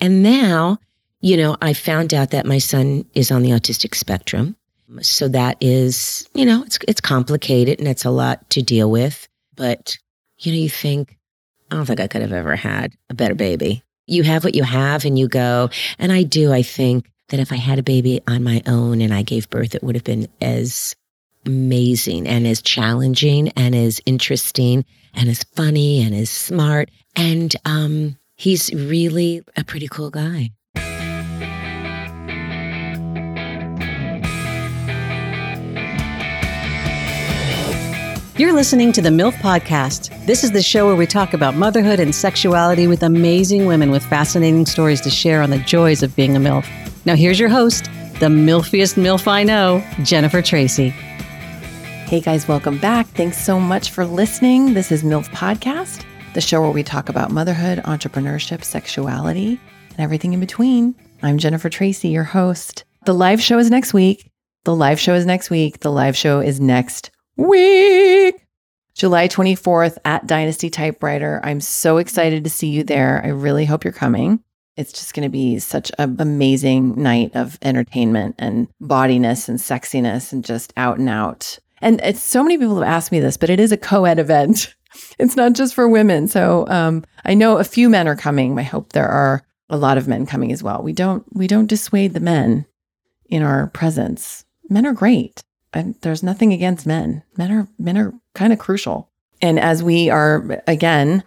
And now, you know, I found out that my son is on the autistic spectrum. So that is, you know, it's it's complicated and it's a lot to deal with. But, you know, you think, I don't think I could have ever had a better baby. You have what you have and you go. And I do, I think that if I had a baby on my own and I gave birth, it would have been as amazing and as challenging and as interesting and as funny and as smart. And um, he's really a pretty cool guy. You're listening to the MILF Podcast. This is the show where we talk about motherhood and sexuality with amazing women with fascinating stories to share on the joys of being a MILF. Now, here's your host, the MILFiest MILF I know, Jennifer Tracy. Hey guys, welcome back. Thanks so much for listening. This is MILF Podcast, the show where we talk about motherhood, entrepreneurship, sexuality, and everything in between. I'm Jennifer Tracy, your host. The live show is next week. The live show is next week. The live show is next week. July 24th at Dynasty Typewriter. I'm so excited to see you there. I really hope you're coming. It's just going to be such an amazing night of entertainment and bodiness and sexiness and just out and out. And it's so many people have asked me this, but it is a co-ed event. it's not just for women. So um, I know a few men are coming. I hope there are a lot of men coming as well. We don't we don't dissuade the men in our presence. Men are great and there's nothing against men. Men are men are kind of crucial. And as we are again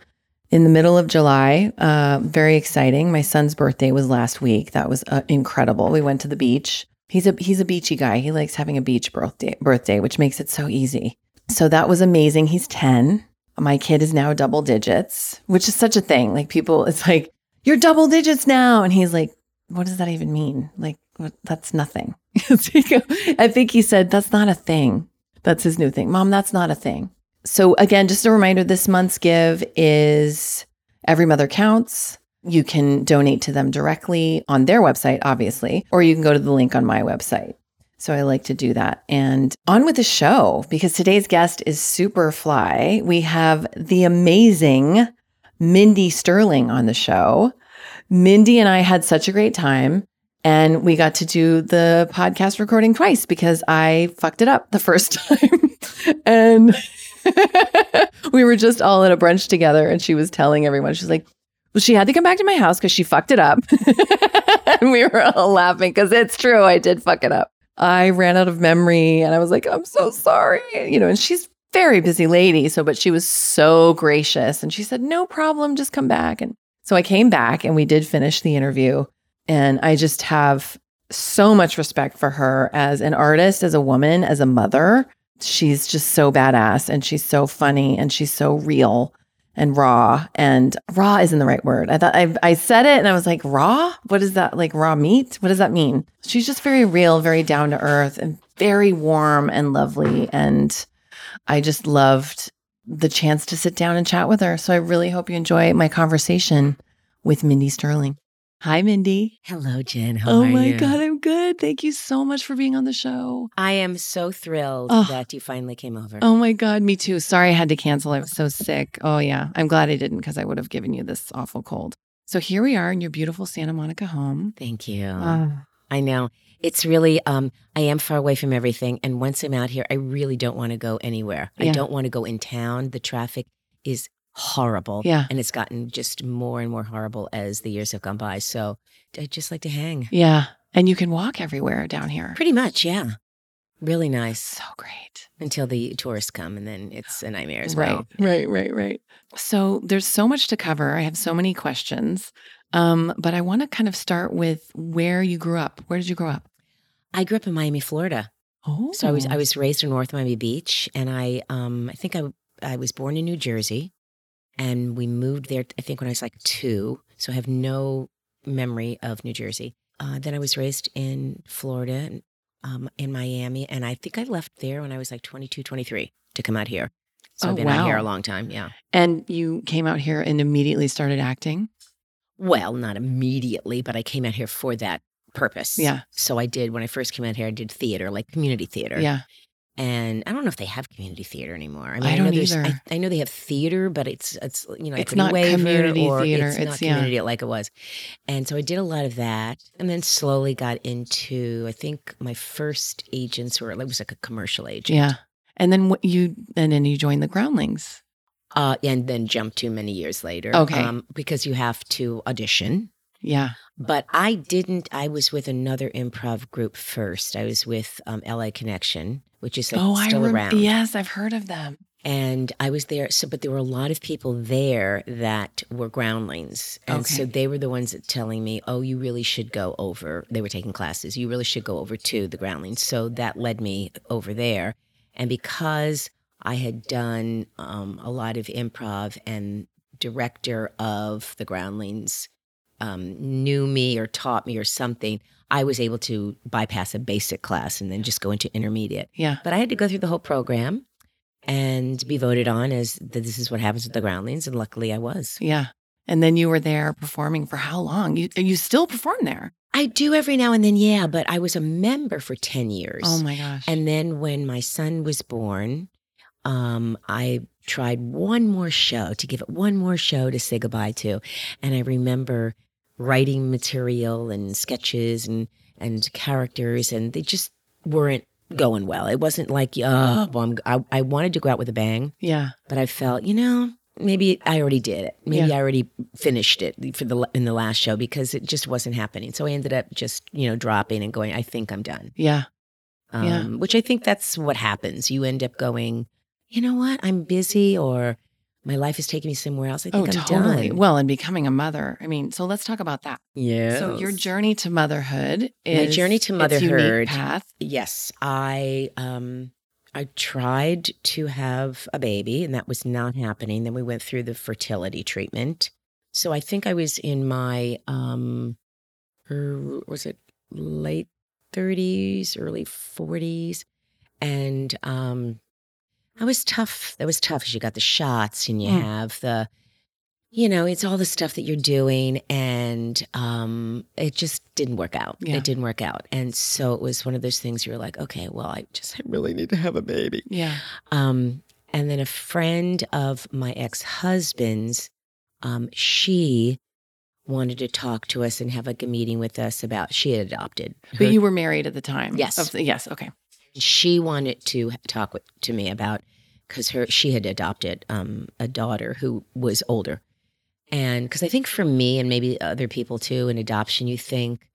in the middle of July, uh, very exciting. My son's birthday was last week. That was uh, incredible. We went to the beach. He's a he's a beachy guy. He likes having a beach birthday birthday, which makes it so easy. So that was amazing. He's 10. My kid is now double digits, which is such a thing. Like people, it's like, you're double digits now. And he's like, what does that even mean? Like, what, that's nothing. I think he said, That's not a thing. That's his new thing. Mom, that's not a thing. So, again, just a reminder this month's give is Every Mother Counts. You can donate to them directly on their website, obviously, or you can go to the link on my website. So I like to do that. And on with the show, because today's guest is super fly. We have the amazing Mindy Sterling on the show. Mindy and I had such a great time. And we got to do the podcast recording twice because I fucked it up the first time. and we were just all at a brunch together and she was telling everyone, she's like, well, she had to come back to my house because she fucked it up. and we were all laughing because it's true. I did fuck it up. I ran out of memory and I was like, I'm so sorry. You know, and she's very busy lady. So, but she was so gracious and she said, no problem, just come back. And so I came back and we did finish the interview. And I just have so much respect for her as an artist, as a woman, as a mother. She's just so badass and she's so funny and she's so real and raw. And raw isn't the right word. I thought I, I said it and I was like, raw? What is that? Like raw meat? What does that mean? She's just very real, very down to earth and very warm and lovely. And I just loved the chance to sit down and chat with her. So I really hope you enjoy my conversation with Mindy Sterling. Hi, Mindy. Hello, Jen. How oh my you? God, I'm good. Thank you so much for being on the show. I am so thrilled Oh. that you finally came over. Oh my God, me too. Sorry I had to cancel. I was so sick. Oh, yeah. I'm glad I didn't because I would have given you this awful cold. So here we are in your beautiful Santa Monica home. Thank you. I know. It's really um I am far away from everything and once I'm out here I really don't want to go anywhere. Yeah. I don't want to go in town. The traffic is horrible. Yeah. And it's gotten just more and more horrible as the years have gone by. So I just like to hang. Yeah. And you can walk everywhere down here. Pretty much, yeah. Really nice So great. until the tourists come and then it's a nightmare as right, well. right, right, right. So there's so much to cover. I have so many questions. Um, but I want to kind of start with where you grew up. Where did you grow up? I grew up in Miami, Florida. Oh, So I was I was raised in North Miami Beach, and I um I think I I was born in New Jersey, and we moved there. I think when I was like two, so I have no memory of New Jersey. Uh, then I was raised in Florida, um, in Miami, and I think I left there when I was like 22, 23 to come out here. So Oh, I've been out here a long time. Yeah. And you came out here and immediately started acting. Well, not immediately, but I came out here for that purpose. Yeah. So I did when I first came out here. I did theater, like community theater. Yeah. And I don't know if they have community theater anymore. I I don't know either. I, I know they have theater, but it's it's you know It's not community or theater. It's, It's- not yeah. community like it was. And so I did a lot of that, and then slowly got into. I think my first agents were it was like a commercial agent. Yeah. And then what you and then you joined the Groundlings. Uh, and then jumped to many years later. Okay. Um, because you have to audition. Yeah. But I didn't. I was with another improv group first. I was with um, LA Connection, which is like oh, I still rem- around. Yes, I've heard of them. And I was there. So, but there were a lot of people there that were groundlings, and so they were the ones that telling me, "Oh, you really should go over." They were taking classes. You really should go over to the groundlings. So that led me over there, and because I had done um, a lot of improv and director of the groundlings um, knew me or taught me or something, I was able to bypass a basic class and then just go into intermediate. Yeah. But I had to go through the whole program and be voted on as this is what happens with the groundlings. And luckily I was. Yeah. And then you were there performing for how long? You you still perform there. I do every now and then, yeah, but I was a member for 10 years. Oh my gosh. And then when my son was born, um, I tried one more show to give it one more show to say goodbye to. And I remember writing material and sketches and, and characters, and they just weren't going well. It wasn't like, oh, well, I'm, I, I wanted to go out with a bang, yeah. but I felt, you know, maybe I already did it. Maybe Yeah. I already finished it for the in the last show because it just wasn't happening. So I ended up just, you know, dropping and going, I think I'm done Yeah. um, Yeah. which I think that's what happens. You end up going, you know what? I'm busy or my life is taking me somewhere else. I Oh, think I'm totally. done. Well, and becoming a mother. I mean, so let's talk about that. yeah. So your journey to motherhood is My journey to motherhood. path. yes, I um I tried to have a baby and that was not happening. Then we went through the fertility treatment. So I think I was in my um er, was it late 30s, early 40s and um I was tough. That was tough because you got the shots and you have the, you know, it's all the stuff that you're doing, and um, it just didn't work out. Yeah. It didn't work out, and so it was one of those things. You're like, okay, well, I just I really need to have a baby. Yeah. Um, and then a friend of my ex husband's, um, she wanted to talk to us and have like a meeting with us about she had adopted. But you were married at the time. Yes. The- yes. Okay. She wanted to talk with, to me about because her she had adopted um, a daughter who was older, and because I think for me and maybe other people too in adoption, you think,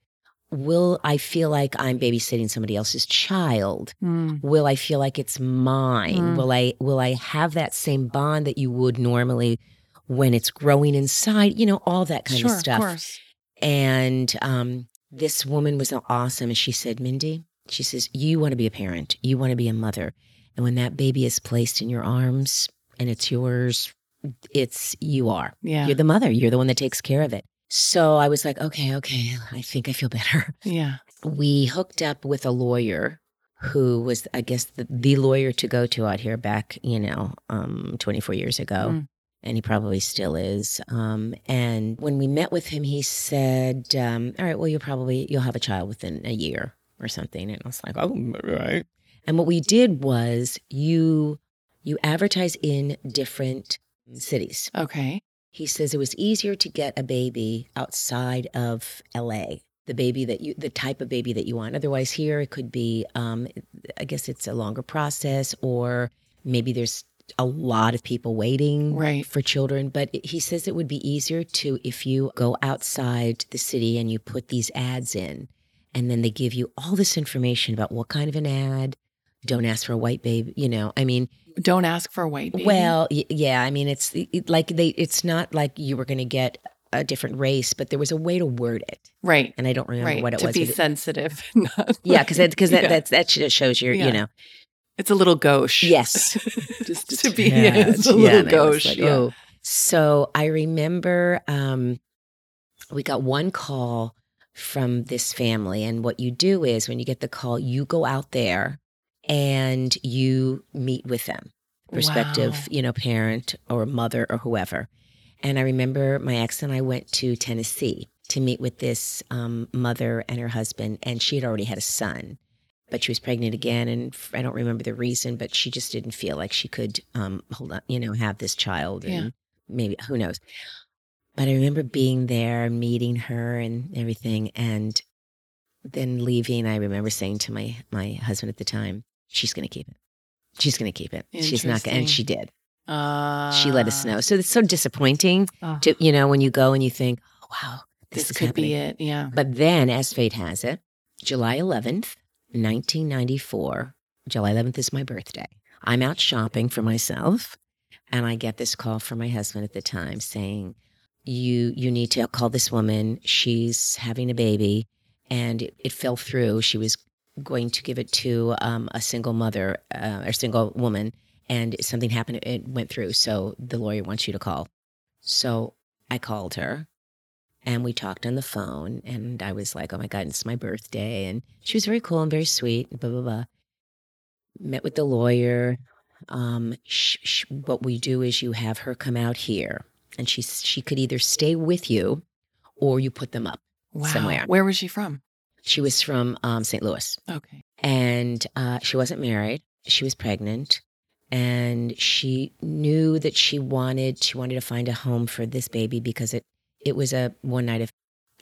will I feel like I'm babysitting somebody else's child? Mm. Will I feel like it's mine? Mm. Will I will I have that same bond that you would normally when it's growing inside? You know, all that kind sure. of stuff. Of course. And um, this woman was awesome. And she said, Mindy, she says, you want to be a parent, you want to be a mother. And when that baby is placed in your arms and it's yours, it's you are. Yeah. You're the mother, you're the one that takes care of it. So I was like, okay, okay, I think I feel better. yeah. We hooked up with a lawyer who was, I guess, the, the lawyer to go to out here back, you know, um, 24 years ago Mm. and he probably still is. Um, and when we met with him, he said, um, "All right, well, you'll probably you'll have a child within a year or something." And I was like, "Oh, right. And what we did was you you advertise in different cities. Okay. He says it was easier to get a baby outside of LA. The baby that you, the type of baby that you want. Otherwise, here it could be, um, I guess it's a longer process, or maybe there's a lot of people waiting Right. for children. But he says it would be easier to if you go outside the city and you put these ads in, and then they give you all this information about what kind of an ad. Don't ask for a white baby. You know, I mean, Don't ask for a white baby. well, yeah, I mean, it's it- like they. It's not like you were going to get a different race, but there was a way to word it, right. and I don't remember Right. what it to was. be but it- sensitive. not yeah, because like- because that yeah. that's, that just shows your Yeah. you know it's a little gauche. yes, Just to be tad. it's a little gauche. like, yeah. oh. So I remember um, we got one call from this family, and what you do is when you get the call, you go out there and you meet with them, prospective, Wow. you know, parent or mother or whoever. And I remember my ex and I went to Tennessee to meet with this um, mother and her husband, and she had already had a son. but she was pregnant again, and I don't remember the reason, but she just didn't feel like she could um, hold on, you know, have this child, and Yeah. maybe who knows. But I remember being there, meeting her, and everything, and then leaving. I remember saying to my my husband at the time, "She's going to keep it. She's going to keep it. She's not." Gonna, and she did. Uh, She let us know. So it's so disappointing oh, to you know when you go and you think, oh, "Wow, this, is could happening." be it. Yeah. But then, as fate has it, July 11th, 1994, July 11th is my birthday. I'm out shopping for myself, and I get this call from my husband at the time saying, "You you need to call this woman. She's having a baby, and it, it fell through. She was going to give it to um, a single mother uh, or single woman, and something happened. It went through. So the lawyer wants you to call." So I called her and we talked on the phone and i was like oh my god it's my birthday and she was very cool and very sweet blah blah blah met with the lawyer um sh- sh- what we do is you have her come out here and she she could either stay with you or you put them up Wow. somewhere. Where was she from? she was from um, st louis Okay. and uh, she wasn't married she was pregnant and she knew that she wanted she wanted to find a home for this baby because it it was a one night of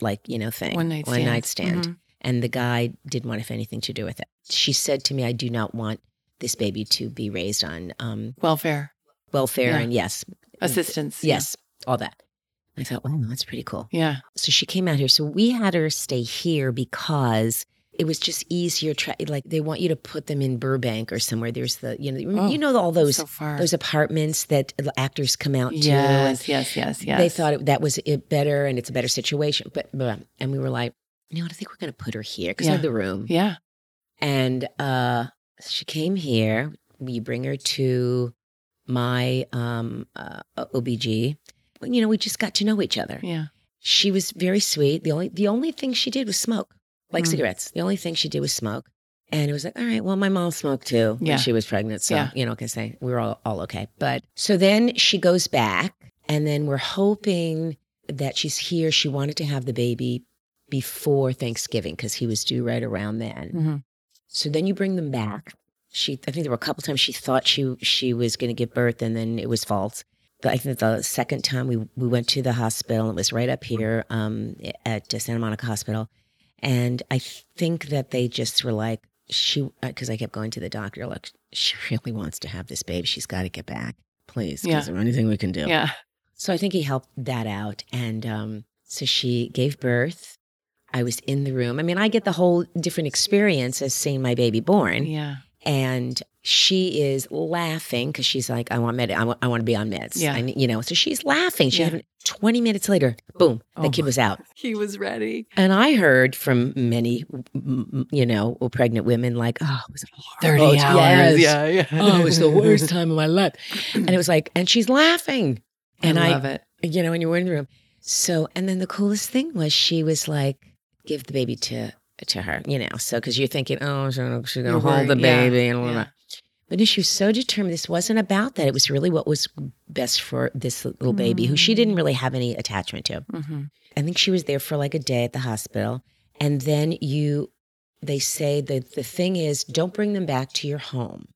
like you know thing One night one stand. night stand Mhm. and the guy didn't want to have anything to do with it she said to me i do not want this baby to be raised on um, Welfare welfare Yeah. and yes assistance. yes all that i thought oh that's pretty cool Yeah. so she came out here. So we had her stay here because it was just easier. Tra- like they want you to put them in Burbank or somewhere. There's the you know Oh, you know all those so those apartments that actors come out to. yes, yes, yes, yes. They thought it, that was it better and it's a better situation. But, but and we were like, you know what? I think we're going to put her here because Yeah. Had the room. Yeah. And uh, she came here. We bring her to my um, uh, OBG. You know, we just got to know each other Yeah. she was very sweet. The only the only thing she did was smoke, like Mm. cigarettes. The only thing she did was smoke. And it was like, all right, well, my mom smoked too Yeah. when she was pregnant. So, Yeah. you know, can say we were all, all okay. But so then she goes back, and then we're hoping that she's here. She wanted to have the baby before Thanksgiving because he was due right around then. hmm So then you bring them back. She, I think there were a couple times she thought she she was going to give birth, and then it was false. I think the second time we we went to the hospital, it was right up here um, at Santa Monica Hospital, and I think that they just were like she because I kept going to the doctor like she really wants to have this baby. She's got to get back, please. Yeah. Is there anything we can do? Yeah. So I think he helped that out. And um, so she gave birth. I was in the room. I mean, I get the whole different experience as seeing my baby born. Yeah. And she is laughing because she's like, I want med. I want, I want to be on meds. Yeah. I, you know, so she's laughing. She Yeah. had 20 minutes later, boom, the Oh. kid was out. He was ready. And I heard from many, you know, pregnant women like, oh, it was 30 hours. Yes. Yeah. Yeah. Oh, it was the worst time of my life. And it was like, and she's laughing. And I I, love it. you know, when you were in the room. So, and then the coolest thing was she was like, give the baby to to her, you know. So, because you're thinking, oh, she's gonna, she's gonna You're hold the worried, yeah, baby and all yeah. that. But she was so determined. This wasn't about that. It was really what was best for this little baby, who she Mm. didn't really have any attachment to. hmm I think she was there for like a day at the hospital. And then you, they say that the thing is, don't bring them back to your home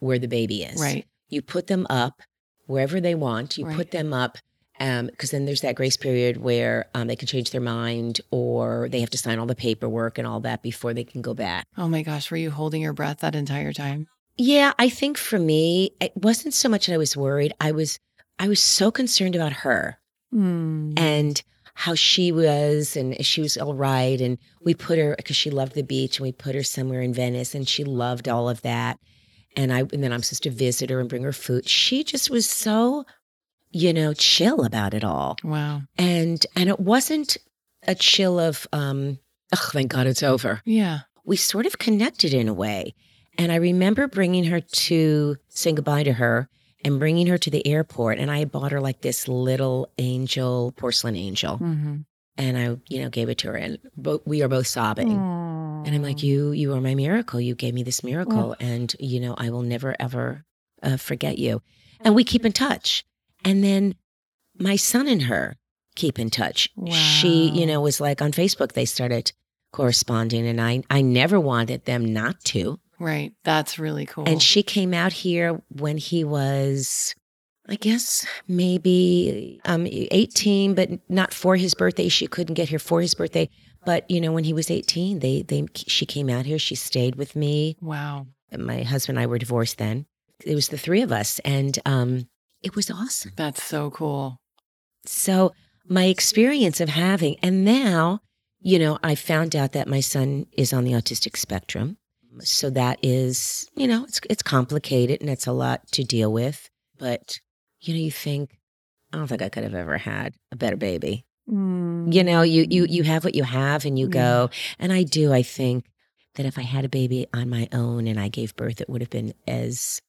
where the baby is. Right. You put them up wherever they want. You Right. put them up because then there's that grace period where um, they can change their mind or they have to sign all the paperwork and all that before they can go back. Oh my gosh. Were you holding your breath that entire time? Yeah, I think for me, it wasn't so much that I was worried. I was, I was so concerned about her Mm. and how she was and she was all right and we put her because she loved the beach and we put her somewhere in venice and she loved all of that and i and then i'm supposed to visit her and bring her food she just was so you know chill about it all Wow. and and it wasn't a chill of um oh thank god it's over Yeah. we sort of connected in a way and i remember bringing her to saying goodbye to her and bringing her to the airport and i bought her like this little angel porcelain angel Mm-hmm. and I, you know, gave it to her, and bo- we are both sobbing. And I'm like, "You, you are my miracle. You gave me this miracle, and you know, I will never ever uh, forget you." And we keep in touch. And then my son and her keep in touch. She, you know, was like on Facebook. They started corresponding, and I I never wanted them not to. Right. That's really cool. And she came out here when he was, I guess, maybe um, 18, but not for his birthday. She couldn't get here for his birthday. But you know, when he was 18, they they she came out here. She stayed with me. wow. My husband and I were divorced then. It was the three of us, and um, it was awesome. That's so cool. So my experience of having, and now, you know, I found out that my son is on the autistic spectrum. So that is, you know, it's it's complicated and it's a lot to deal with. But you know, you think, I don't think I could have ever had a better baby. Mm. You know, you you you have what you have, and you go. And I do. I think that if I had a baby on my own and I gave birth, it would have been as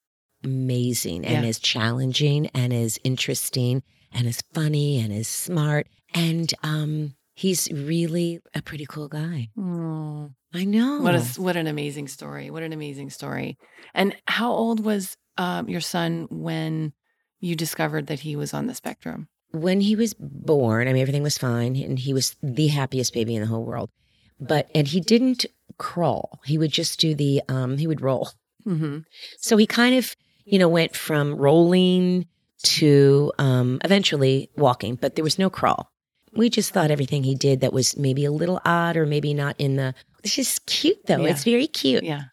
amazing and Yeah. as challenging and as interesting and as funny and as smart. And um, he's really a pretty cool guy. Mm. I know. What a what an amazing story. What an amazing story. And how old was um, your son when you discovered that he was on the spectrum? when he was born, I mean, everything was fine, and he was the happiest baby in the whole world. But and he didn't crawl; he would just do the um, he would roll. Mm-hmm. So he kind of, you know, went from rolling to um, eventually walking, but there was no crawl. We just thought everything he did that was maybe a little odd or maybe not in the. It's just cute though. Yeah. It's very cute. Yeah.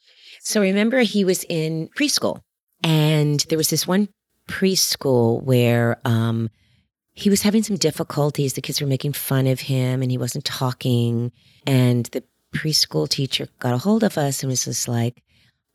So remember, he was in preschool, and there was this one preschool where um, he was having some difficulties. The kids were making fun of him, and he wasn't talking. And the preschool teacher got a hold of us and was just like,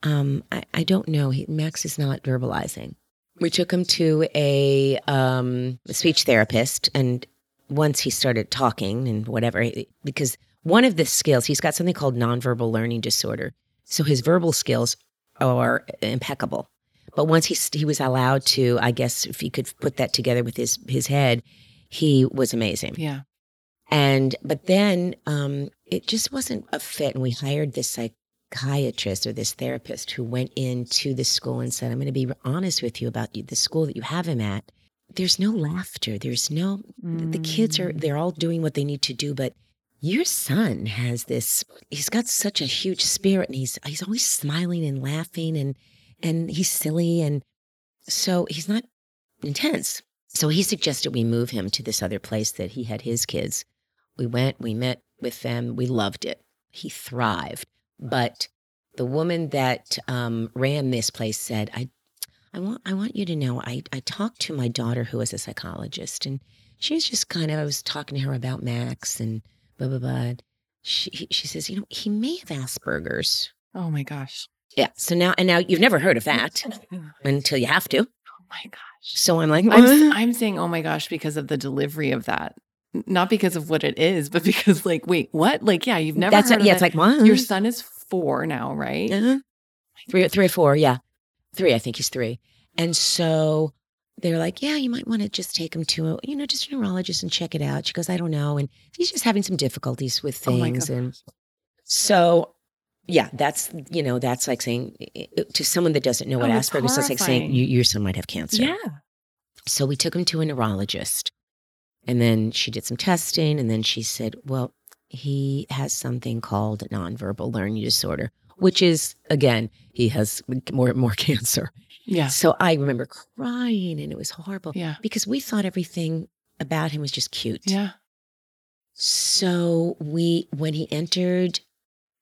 um, I, I don't know. He, Max is not verbalizing. We took him to a, um, speech therapist, and once he started talking and whatever, because one of the skills he's got something called nonverbal learning disorder, so his verbal skills are impeccable. But once he he was allowed to, I guess if he could put that together with his his head, he was amazing. Yeah. And but then um, it just wasn't a fit, and we hired this psychiatrist or this therapist who went into the school and said, "I'm going to be honest with you about the school that you have him at. There's no laughter. There's no the kids are mm. they're all doing what they need to do, but." Your son has this. He's got such a huge spirit, and he's he's always smiling and laughing, and and he's silly, and so he's not intense. So he suggested we move him to this other place that he had his kids. We went, we met with them, we loved it. He thrived. But the woman that um, ran this place said, I, I, want, I want you to know, I, I talked to my daughter who is a psychologist, and she was just kind of, I was talking to her about Max and blah, blah, blah. She, she says, you know, he may have Asperger's. Oh my gosh. Yeah. So now, and now you've never heard of that until you have to. Oh my gosh. So I'm like, I'm, I'm saying, oh my gosh, because of the delivery of that. Not because of what it is, but because, like, wait, what? Like, yeah, you've never That's heard yeah. It's it. like what? Your son is four now, right? Uh-huh. Three, three or four, yeah, three. I think he's three. And so they're like, "Yeah, you might want to just take him to a, you know, just a neurologist and check it out." She goes, "I don't know," and he's just having some difficulties with Oh things, God. and so yeah, that's you know, that's like saying to someone that doesn't know what Oh, Asperger's, that's like saying you, your son might have cancer. Yeah. So we took him to a neurologist. And then she did some testing. And then she said, well, he has something called nonverbal learning disorder, which is, again, he has more, more cancer. Yeah. So I remember crying and it was horrible Yeah. because we thought everything about him was just cute. Yeah. So we, when he entered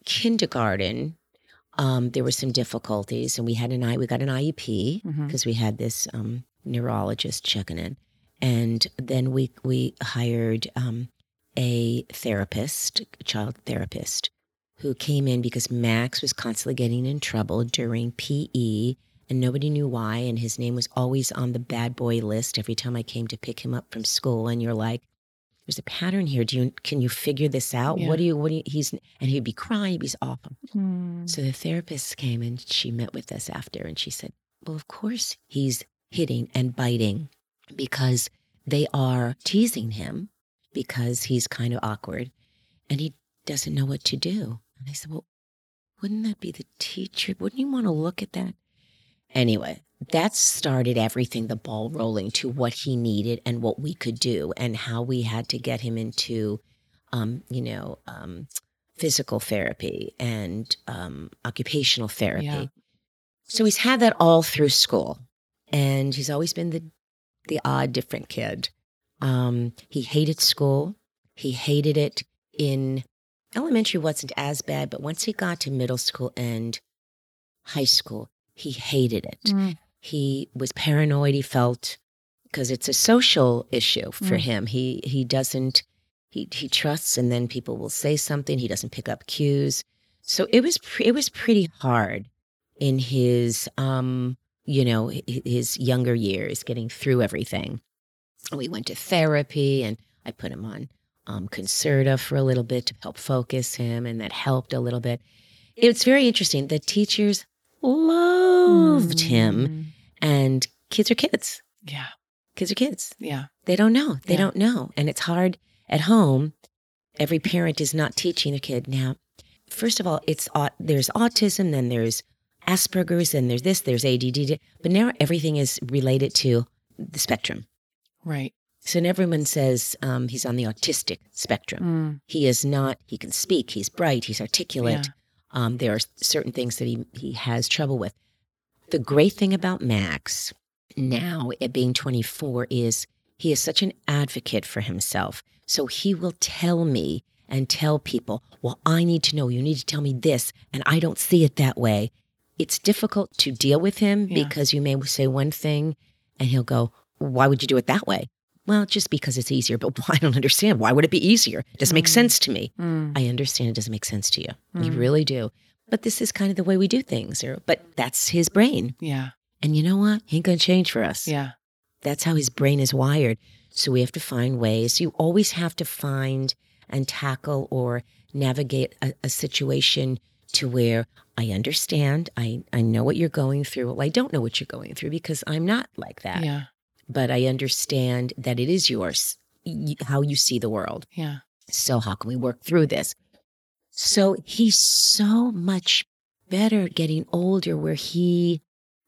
kindergarten, um, there were some difficulties, and we had an I. We got an IEP Mhm. because we had this um, neurologist checking in, and then we we hired um, a therapist, a child therapist, who came in because Max was constantly getting in trouble during PE, and nobody knew why, and his name was always on the bad boy list every time I came to pick him up from school, and you're like. There's a pattern here. Do you can you figure this out? Yeah. What do you what do you he's and he'd be crying, he'd be awful. Mm. So the therapist came and she met with us after and she said, Well, of course he's hitting and biting because they are teasing him because he's kind of awkward and he doesn't know what to do. And I said, Well, wouldn't that be the teacher? Wouldn't you want to look at that? Anyway, that started everything, the ball rolling to what he needed and what we could do and how we had to get him into, um, you know, um, physical therapy and um, occupational therapy. Yeah. So he's had that all through school, and he's always been the the odd, different kid. Um, he hated school. He hated it in elementary. wasn't as bad, but once he got to middle school and high school, he hated it. Mm. He was paranoid. He felt because it's a social issue for Mm. him. He he doesn't he he trusts, and then people will say something. He doesn't pick up cues. So it was pre- it was pretty hard in his um you know his younger years getting through everything. We went to therapy, and I put him on um, Concerta for a little bit to help focus him, and that helped a little bit. It's very interesting. The teachers loved him, Mm. and kids are kids. Yeah. Kids are kids. Yeah. They don't know. They Yeah. don't know. And it's hard at home. Every parent is not teaching their kid. Now, first of all, it's there's autism, then there's Asperger's, and there's this, there's ADD. But now everything is related to the spectrum. Right. So when everyone says um, he's on the autistic spectrum. Mm. He is not. He can speak. He's bright. He's articulate. Yeah. Um, there are certain things that he he has trouble with. The great thing about Max now at being 24 is he is such an advocate for himself. So he will tell me and tell people, "Well, I need to know. You need to tell me this, and I don't see it that way." It's difficult to deal with him Yeah. because you may say one thing, and he'll go, "Why would you do it that way?" Well, just because it's easier. But I don't understand. Why would it be easier? It doesn't make Mm. sense to me. Mm. I understand it doesn't make sense to you. You Mm. really do. But this is kind of the way we do things. Or, but that's his brain. Yeah. And you know what? He ain't going to change for us. Yeah. That's how his brain is wired. So we have to find ways. You always have to find and tackle or navigate a, a situation to where I understand. I, I know what you're going through. Well, I don't know what you're going through because I'm not like that. Yeah. But I understand that it is yours, y- how you see the world. Yeah. So how can we work through this? So he's so much better at getting older where he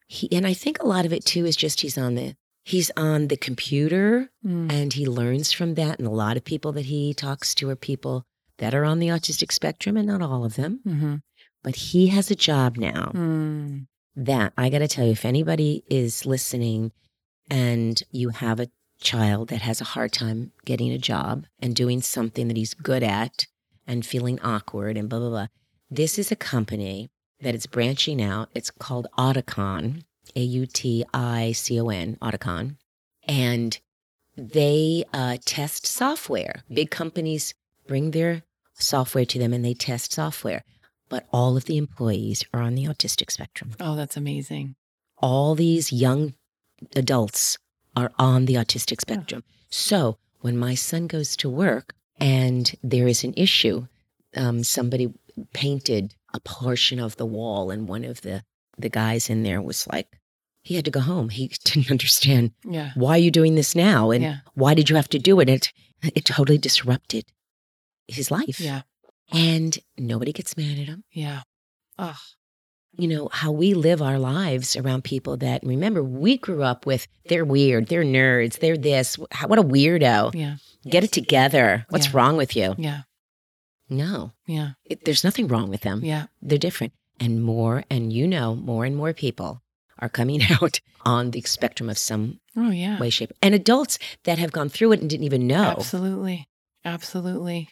he and I think a lot of it too is just he's on the he's on the computer Mm. and he learns from that and a lot of people that he talks to are people that are on the autistic spectrum and not all of them Mm-hmm. But he has a job now Mm. that I got to tell you, if anybody is listening and you have a child that has a hard time getting a job and doing something that he's good at and feeling awkward and blah, blah, blah, this is a company that is branching out. It's called Auticon, A U T I C O N, Auticon. And they uh, test software. Big companies bring their software to them and they test software but all of the employees are on the autistic spectrum. Oh, that's amazing. All these young adults are on the autistic spectrum. So when my son goes to work and there is an issue, um, somebody painted a portion of the wall, and one of the, the guys in there was like, he had to go home. He didn't understand Yeah. why are you doing this now and Yeah. why did you have to do it? It it totally disrupted his life. Yeah. And nobody gets mad at them. Yeah. Oh, you know, how we live our lives around people that remember we grew up with they're weird, they're nerds, they're this. How- What a weirdo. yeah. Get it together. What's Yeah. wrong with you? Yeah. No, Yeah. it, there's nothing wrong with them. Yeah. They're different. And more, and you know, more and more people are coming out on the spectrum of some Oh, yeah. way, shape. And adults that have gone through it and didn't even know. Absolutely. Absolutely.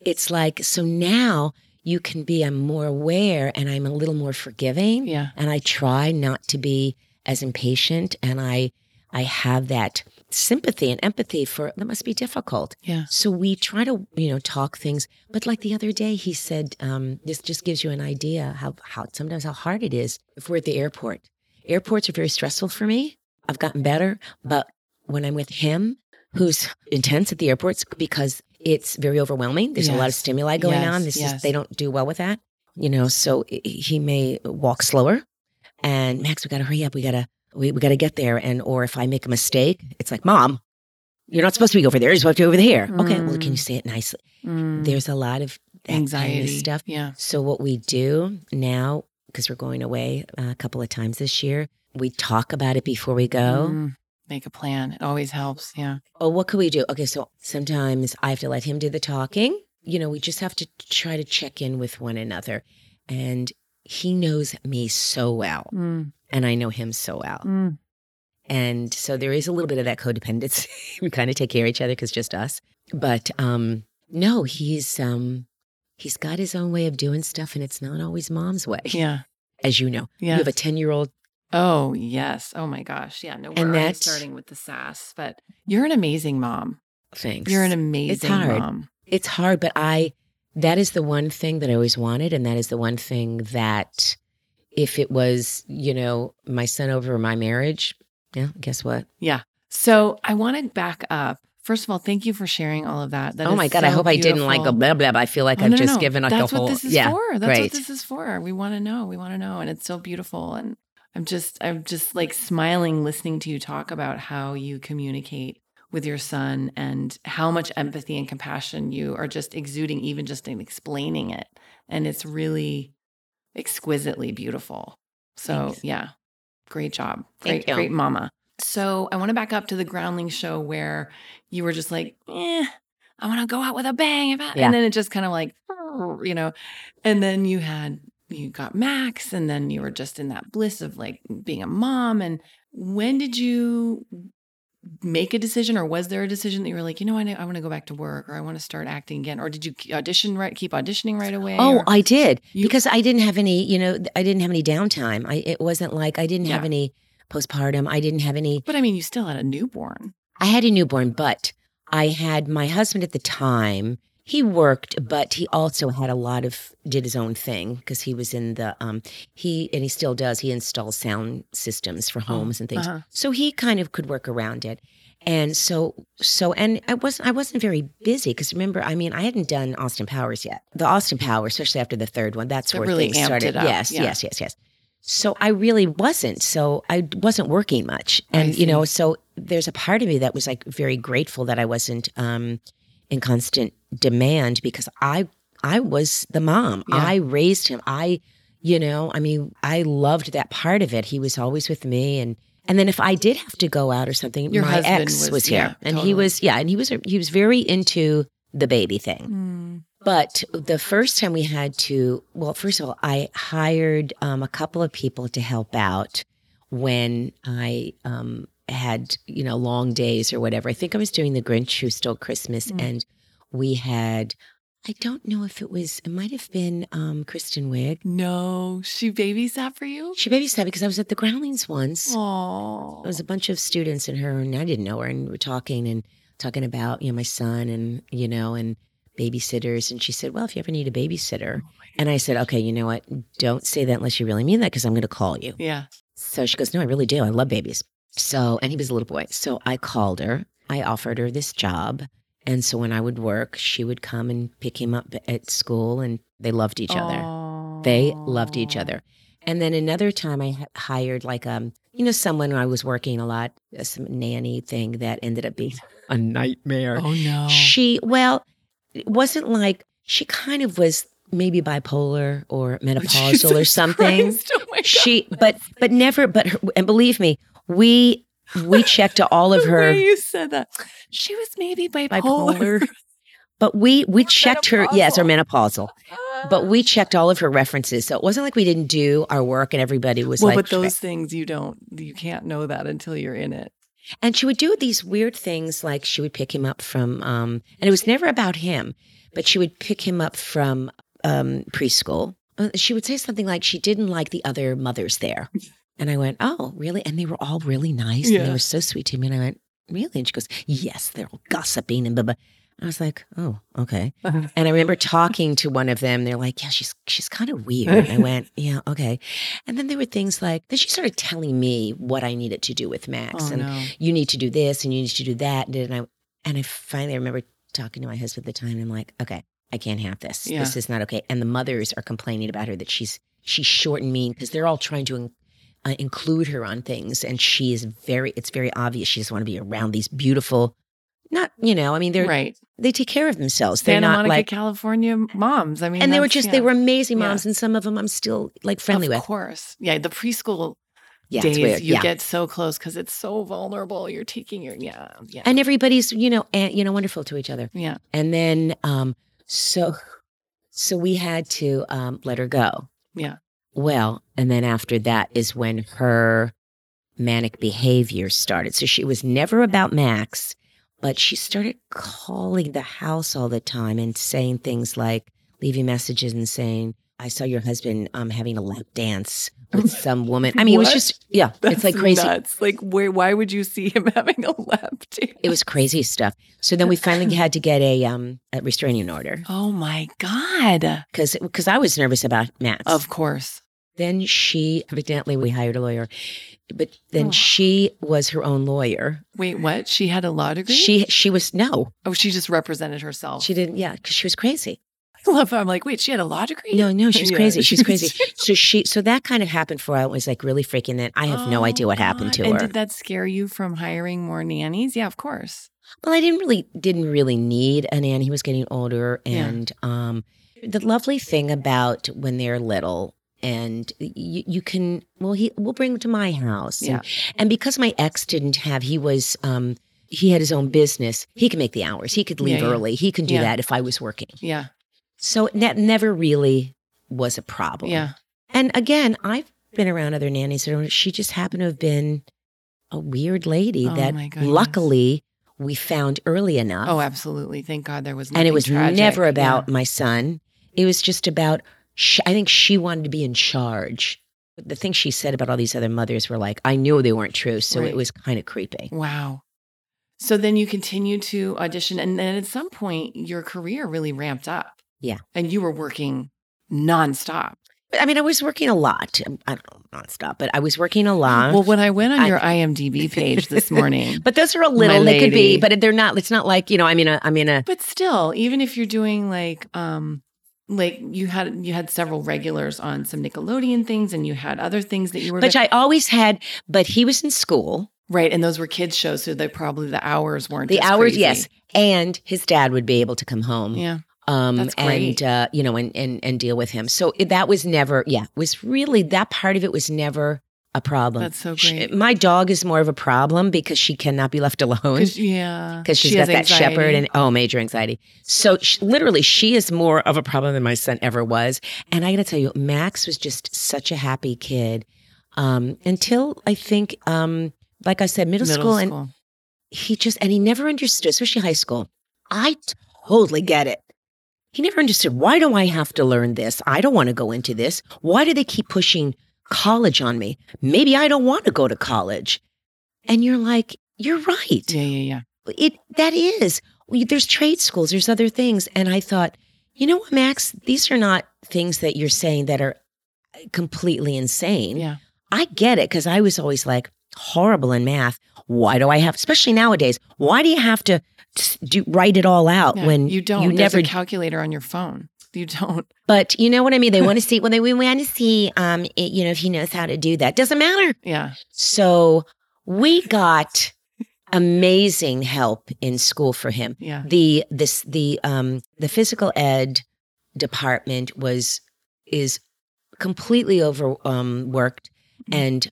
It's like, so now you can be, I'm more aware and I'm a little more forgiving. Yeah. and I try not to be as impatient and I I have that sympathy and empathy for that must be difficult. Yeah. So we try to, you know, talk things. But like the other day he said, um, this just gives you an idea how how sometimes how hard it is if we're at the airport. Airports are very stressful for me. I've gotten better, but when I'm with him, who's intense at the airports because it's very overwhelming. There's a lot of stimuli going Yes, on. This yes. is they don't do well with that. You know, so he may walk slower and Max, we gotta hurry up. We gotta we, we gotta get there. And or if I make a mistake, it's like, Mom, you're not supposed to be over there. You're supposed to be over here. Okay, well, can you say it nicely? Mm. There's a lot of that kind of anxiety stuff. Yeah. So what we do now, because we're going away uh, a couple of times this year, we talk about it before we go. Mm. Make a plan. It always helps. Yeah. Oh, what could we do? Okay, so sometimes I have to let him do the talking you know, we just have to try to check in with one another. And he knows me so well, Mm, and I know him so well. mm. And so there is a little bit of that codependency. we kind of take care of each other because just us. But um, no, he's um, he's got his own way of doing stuff, and it's not always mom's way, Yeah. as you know. Yeah. You have a ten year old. Oh, yes. Oh my gosh. Yeah. No, we're And that's- starting with the sass, but you're an amazing mom. Thanks. You're an amazing it's hard. mom. it's hard, but I that is the one thing that I always wanted, and that is the one thing that if it was, you know, my son over my marriage, yeah, guess what? Yeah. So I want to back up. First of all, thank you for sharing all of that. That oh my god, I so hope I didn't like beautiful. blah blah. I feel like Oh, I've no, just no. given like That's a whole That's what this is yeah. for. That's great. what this is for. We want to know. We want to know, and it's so beautiful. And I'm just, I'm just like smiling listening to you talk about how you communicate with your son and how much empathy and compassion you are just exuding, even just in explaining it. And it's really exquisitely beautiful. So Thanks. yeah, great job, great, great mama. So I want to back up to the Groundling show where you were just like, eh, I want to go out with a bang. Yeah. And then it just kind of like, you know, and then you had, you got Max, and then you were just in that bliss of like being a mom. And when did you make a decision, or was there a decision that you were like, you know, I, I want to go back to work, or I want to start acting again, or did you audition right, keep auditioning right away? Oh, or- I did You- because I didn't have any. You know, I didn't have any downtime. I it wasn't like I didn't have any postpartum. I didn't have any. but I mean, you still had a newborn. I had a newborn, but I had my husband at the time. He worked, but he also had a lot of did his own thing because he was in the um he and he still does. He installs sound systems for homes and things. Uh-huh. So he kind of could work around it. And so so and I wasn't I wasn't very busy because remember, I mean, I hadn't done Austin Powers yet. The Austin Powers, especially after the third one, that's That where really things started. it up, Yes, yeah. yes, yes, yes. So I really wasn't. So I wasn't working much. And you know, so there's a part of me that was like very grateful that I wasn't um in constant demand because I I was the mom. Yeah. I raised him. I you know, I mean, I loved that part of it. He was always with me and and then if I did have to go out or something, Your my ex was- was, here. yeah, and totally. he was yeah, and he was he was very into the baby thing. But the first time we had to, well, first of all, I hired um, a couple of people to help out when I um, had, you know, long days or whatever. I think I was doing the Grinch Who Stole Christmas, Mm. and we had, I don't know if it was, it might have been um, Kristen Wiig. No, she babysat for you. She babysat because I was at the Groundlings once. Oh, There was a bunch of students and her, and I didn't know her, and we were talking and talking about, you know, my son and, you know, and babysitters. And she said, Well, if you ever need a babysitter. And I said, Okay, you know what? Don't say that unless you really mean that because I'm going to call you. yeah. So she goes, No, I really do. I love babies. So, and he was a little boy. So I called her. I offered her this job. And so when I would work, she would come and pick him up at school, and they loved each other. They loved each other. And then another time I hired like um you know someone I was working a lot uh, some nanny thing that ended up being a nightmare. Oh no. She well it wasn't like she kind of was maybe bipolar or menopausal or something. Oh She but but never but her, and believe me we we checked all of her you said that. She was maybe bipolar. bipolar. But we we checked her yes or menopausal. But we checked all of her references. So it wasn't like we didn't do our work and everybody was well, like but those things you don't, you can't know that until you're in it. And she would do these weird things like she would pick him up from, um, and it was never about him, but she would pick him up from um, preschool. Uh, She would say something like she didn't like the other mothers there. And I went, Oh, really? And they were all really nice. And Yeah. they were so sweet to me. And I went, Really? And she goes, Yes, they're all gossiping and blah, blah. I was like, Oh, okay. And I remember talking to one of them. They're like, "Yeah, she's she's kind of weird." And I went, "Yeah, okay." And then there were things like then she started telling me what I needed to do with Max, Oh and no. you need to do this and you need to do that. And I and I finally remember talking to my husband at the time. And I'm like, "Okay, I can't have this. Yeah. This is not okay." And the mothers are complaining about her that she's she's short and mean because they're all trying to. Uh, include her on things, and she is very. It's very obvious she doesn't want to be around these beautiful, not you know. I mean, they're right. they take care of themselves. They're Santa not Monica, like California moms. I mean, and they were just yeah. they were amazing Yeah. moms and some of them i'm still like friendly of with course. Yeah, the preschool yeah days you yeah get so close because it's so vulnerable. You're taking your yeah yeah and everybody's you know and you know wonderful to each other yeah. and then um So, so we had to um, let her go. Yeah. Well, and then after that is when her manic behavior started. So she was never about Max, but she started calling the house all the time and saying things like leaving messages and saying, I saw your husband um, having a lap dance with some woman. I mean, it was just, yeah, it's like crazy. Nuts. Like, where? Why would you see him having a lap dance? It was crazy stuff. So then we finally had to get a, um, a restraining order Oh my god! because because I was nervous about Max. Of course. Then she evidently we hired a lawyer, but then Oh. she was her own lawyer. Wait, what? She had a law degree. She she was no, oh, she just represented herself. she didn't. Yeah, because she was crazy. I love. How I'm like, wait, she had a law degree. No, no, she's Yeah, crazy. She's she crazy. So she so that kind of happened for while. It was like really freaking. Then I have no Oh, idea what happened to and her. did that scare you from hiring more nannies? Yeah, of course. Well, I didn't really didn't really need a nanny. He was getting older, Yeah. and um, the lovely thing about when they're little, and you, you can well, he we'll bring him to my house, Yeah. and, and because my ex didn't have, he was um, he had his own business. He could make the hours. He could leave Yeah, yeah. early. He can do Yeah. that if I was working. Yeah. So that never really was a problem. Yeah. And again, I've been around other nannies. that She just happened to have been a weird lady Oh, that luckily we found early enough. Oh, absolutely. Thank God there was. and it was tragic. never about my son. It was just about, sh I think she wanted to be in charge. The things she said about all these other mothers were like, I knew they weren't true. So Right. it was kind of creepy. Wow. So then you continued to audition, and then at some point, your career really ramped up. Yeah. And you were working nonstop. But, I mean, I was working a lot. I don't know, nonstop, but I was working a lot. Well, when I went on I- your IMDb page this morning, but those are a little, they could be, but they're not, it's not like, you know, I mean, a, I mean, a, but still, even if you're doing like, um, like you had you had several regulars on some Nickelodeon things, and you had other things that you were which I always had, but he was in school. right, and those were kids shows, so they probably the hours weren't The hours, crazy. yes. And his dad would be able to come home. yeah, um That's and great. uh you know and and and deal with him so it, that was never yeah was really that part of it was never a problem That's so great. my dog is more of a problem because she cannot be left alone 'Cause- yeah, because she's she got that shepherd and oh major anxiety so sh literally she is more of a problem than my son ever was and i gotta tell you max was just such a happy kid um until i think um like i said middle, school and he just and he never understood, especially high school. I totally get it. He never understood why do I have to learn this? I don't want to go into this. Why do they keep pushing college on me? Maybe I don't want to go to college. And you're like, you're right. yeah, yeah, yeah. It that is. There's trade schools, there's other things. And I thought, you know what, Max, these are not things that you're saying that are uh, completely insane. Yeah. I get it because I was always like horrible in math. Why do I have, especially nowadays? Why do you have to do write it all out Yeah, when you don't. You There's never. a calculator on your phone. You don't. but you know what I mean. They want to see. Well, they we want to see. Um, it, you know, if he knows how to do that. Doesn't matter. Yeah. So we got amazing help in school for him. Yeah. The this the um the physical ed department was is completely over um worked and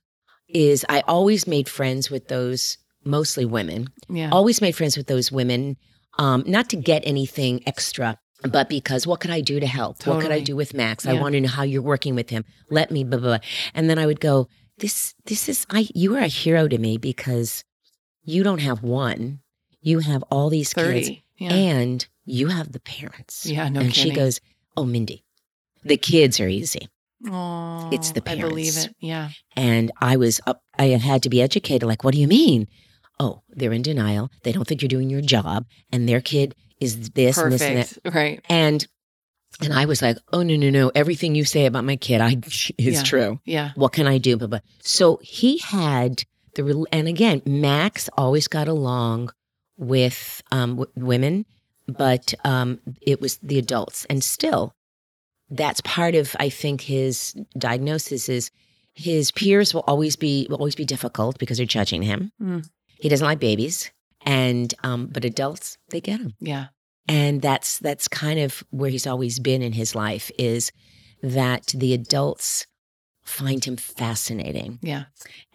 is I always made friends with those mostly women. Yeah. Always made friends with those women um not to get anything extra but because what could I do to help? What could I do with Max? I want to know how you're working with him. Let me blah, blah, blah. And then I would go, this this is I you are a hero to me because you don't have one. You have all these kids Yeah. and you have the parents. yeah. No and kidding. she goes, Oh, Mindy, the kids are easy. Oh, It's the I believe parents. it. Yeah. And I was up, I had to be educated. Like, what do you mean? Oh, they're in denial. They don't think you're doing your job. And their kid is this and this and that. Right. And and I was like, oh no, no, no. Everything you say about my kid, I is Yeah. true. Yeah. What can I do? Blah, blah. So he had the and again, Max always got along with um, w- women, but um, it was the adults, and still, that's part of I think his diagnosis is his peers will always be will always be difficult because they're judging him. Mm. He doesn't like babies, and um, but adults they get him Yeah. and that's that's kind of where he's always been in his life is that the adults find him fascinating Yeah.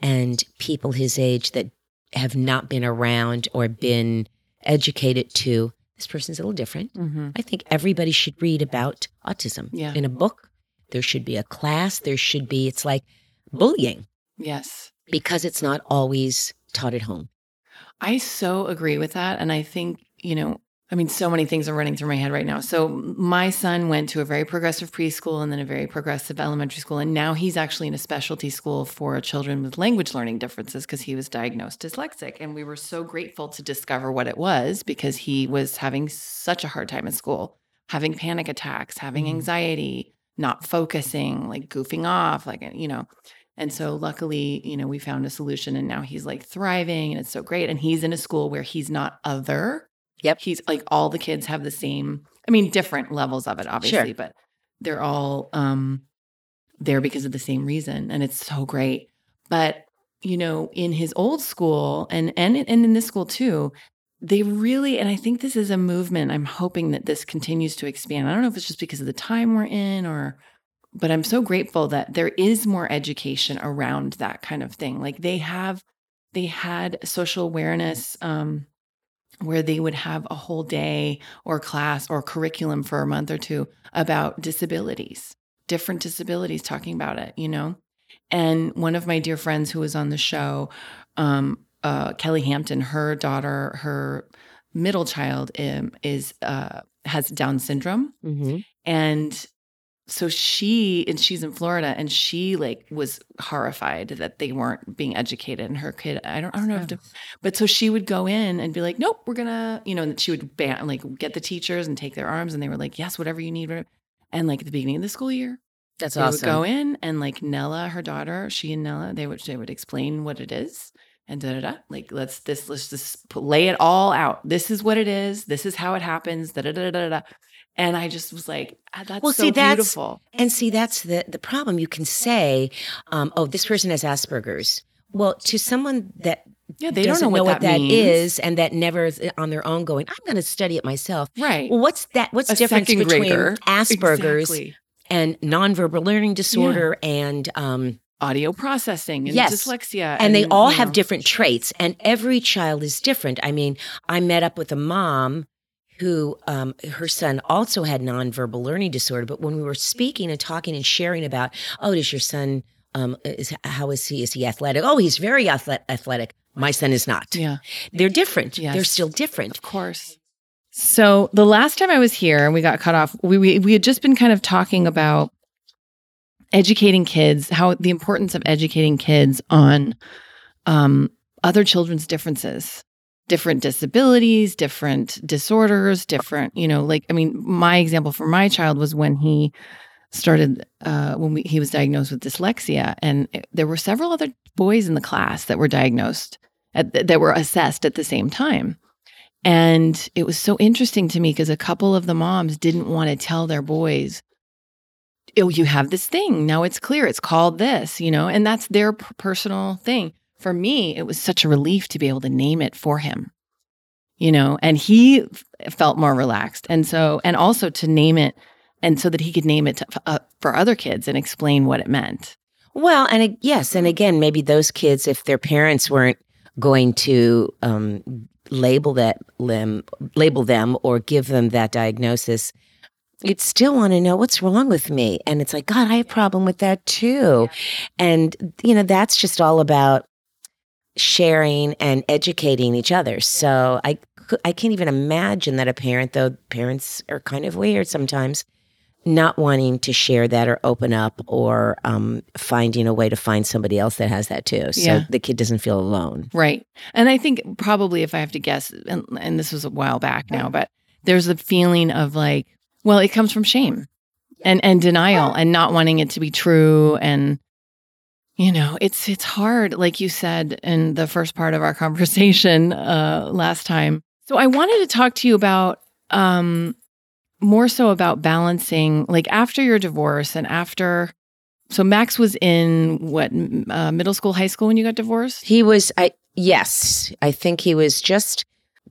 and people his age that have not been around or been educated to this person's a little different. Mm-hmm. I think everybody should read about autism Yeah. in a book. There should be a class. There should be, it's like bullying Yes. because it's not always taught at home. I so agree with that. And I think, you know, I mean, so many things are running through my head right now. So, my son went to a very progressive preschool and then a very progressive elementary school. And now he's actually in a specialty school for children with language learning differences because he was diagnosed dyslexic. And we were so grateful to discover what it was because he was having such a hard time in school, having panic attacks, having Mhm. anxiety, not focusing, like goofing off, like, you know. And so luckily, you know, we found a solution and now he's like thriving and it's so great. And he's in a school where he's not other. Yep. He's like all the kids have the same, I mean, different levels of it, obviously, Sure. but they're all um there because of the same reason. And it's so great. But, you know, in his old school and and and in this school too, they really, and I think this is a movement. I'm hoping that this continues to expand. I don't know if it's just because of the time we're in or but I'm so grateful that there is more education around that kind of thing. Like they have, they had social awareness um, where they would have a whole day or class or curriculum for a month or two about disabilities, different disabilities, talking about it, you know? And one of my dear friends who was on the show, um, uh, Kelle Hampton, her daughter, her middle child um, is uh, has Down syndrome, Mm-hmm. and so she and she's in Florida and she like was horrified that they weren't being educated and her kid I don't I don't know if oh. to, but so she would go in and be like nope we're gonna you know and she would ban like get the teachers and take their arms and they were like yes whatever you need whatever. and like at the beginning of the school year That's they awesome. would go in and like Nella her daughter she and Nella they would they would explain what it is and da da da like let's this let's just lay it all out this is what it is this is how it happens da da da da da and I just was like ah, that's Well, so see, that's- beautiful And see, that's the the problem. You can say, um, "Oh, this person has Asperger's." Well, to someone that Yeah, they don't doesn't know what, that, that is, and that never is on their own going, "I'm going to study it myself." Right. Well, what's that? What's the difference between grader. Asperger's Exactly. and nonverbal learning disorder and um, Audio processing and Yes. dyslexia. and they all you have different traits and every child is different i mean i met up with a mom who um, her son also had nonverbal learning disorder but when we were speaking and talking and sharing about oh does your son um, is how is he? Is he athletic? Oh he's very athletic. My son is not. Yeah, they're different. Yes. they're still different. Of course. So the last time I was here and we got cut off, we, we we had just been kind of talking about educating kids, how the importance of educating kids on um, other children's differences, different disabilities, different disorders, different, you know, like I mean, my example for my child was when he started uh, when we, he was diagnosed with dyslexia, and it- there were several other boys in the class that were diagnosed at, that were assessed at the same time. And it was so interesting to me because a couple of the moms didn't want to tell their boys, oh, you have this thing. Now it's clear. It's called this, you know, and that's their personal thing. For me, it was such a relief to be able to name it for him, you know, and he f- felt more relaxed. And so, and also to name it and so that he could name it to, uh, for other kids and explain what it meant. Well, and ag- yes, and again, maybe those kids, if their parents weren't going to um, label that limb, label them, or give them that diagnosis, you'd still want to know what's wrong with me. And it's like, God, I have a problem with that too. And you know, that's just all about sharing and educating each other. So I, I can't even imagine that a parent, though parents are kind of weird sometimes not wanting to share that or open up or um, finding a way to find somebody else that has that too. So Yeah. the kid doesn't feel alone. Right. And I think probably if I have to guess, and, and this was a while back now, but there's a feeling of like, well, it comes from shame and, and denial and not wanting it to be true. And, you know, it's, it's hard, like you said in the first part of our conversation uh, last time. So I wanted to talk to you about, um, more so about balancing, like after your divorce and after, so Max was in what, uh, middle school, high school when you got divorced? He was, I yes, I think he was just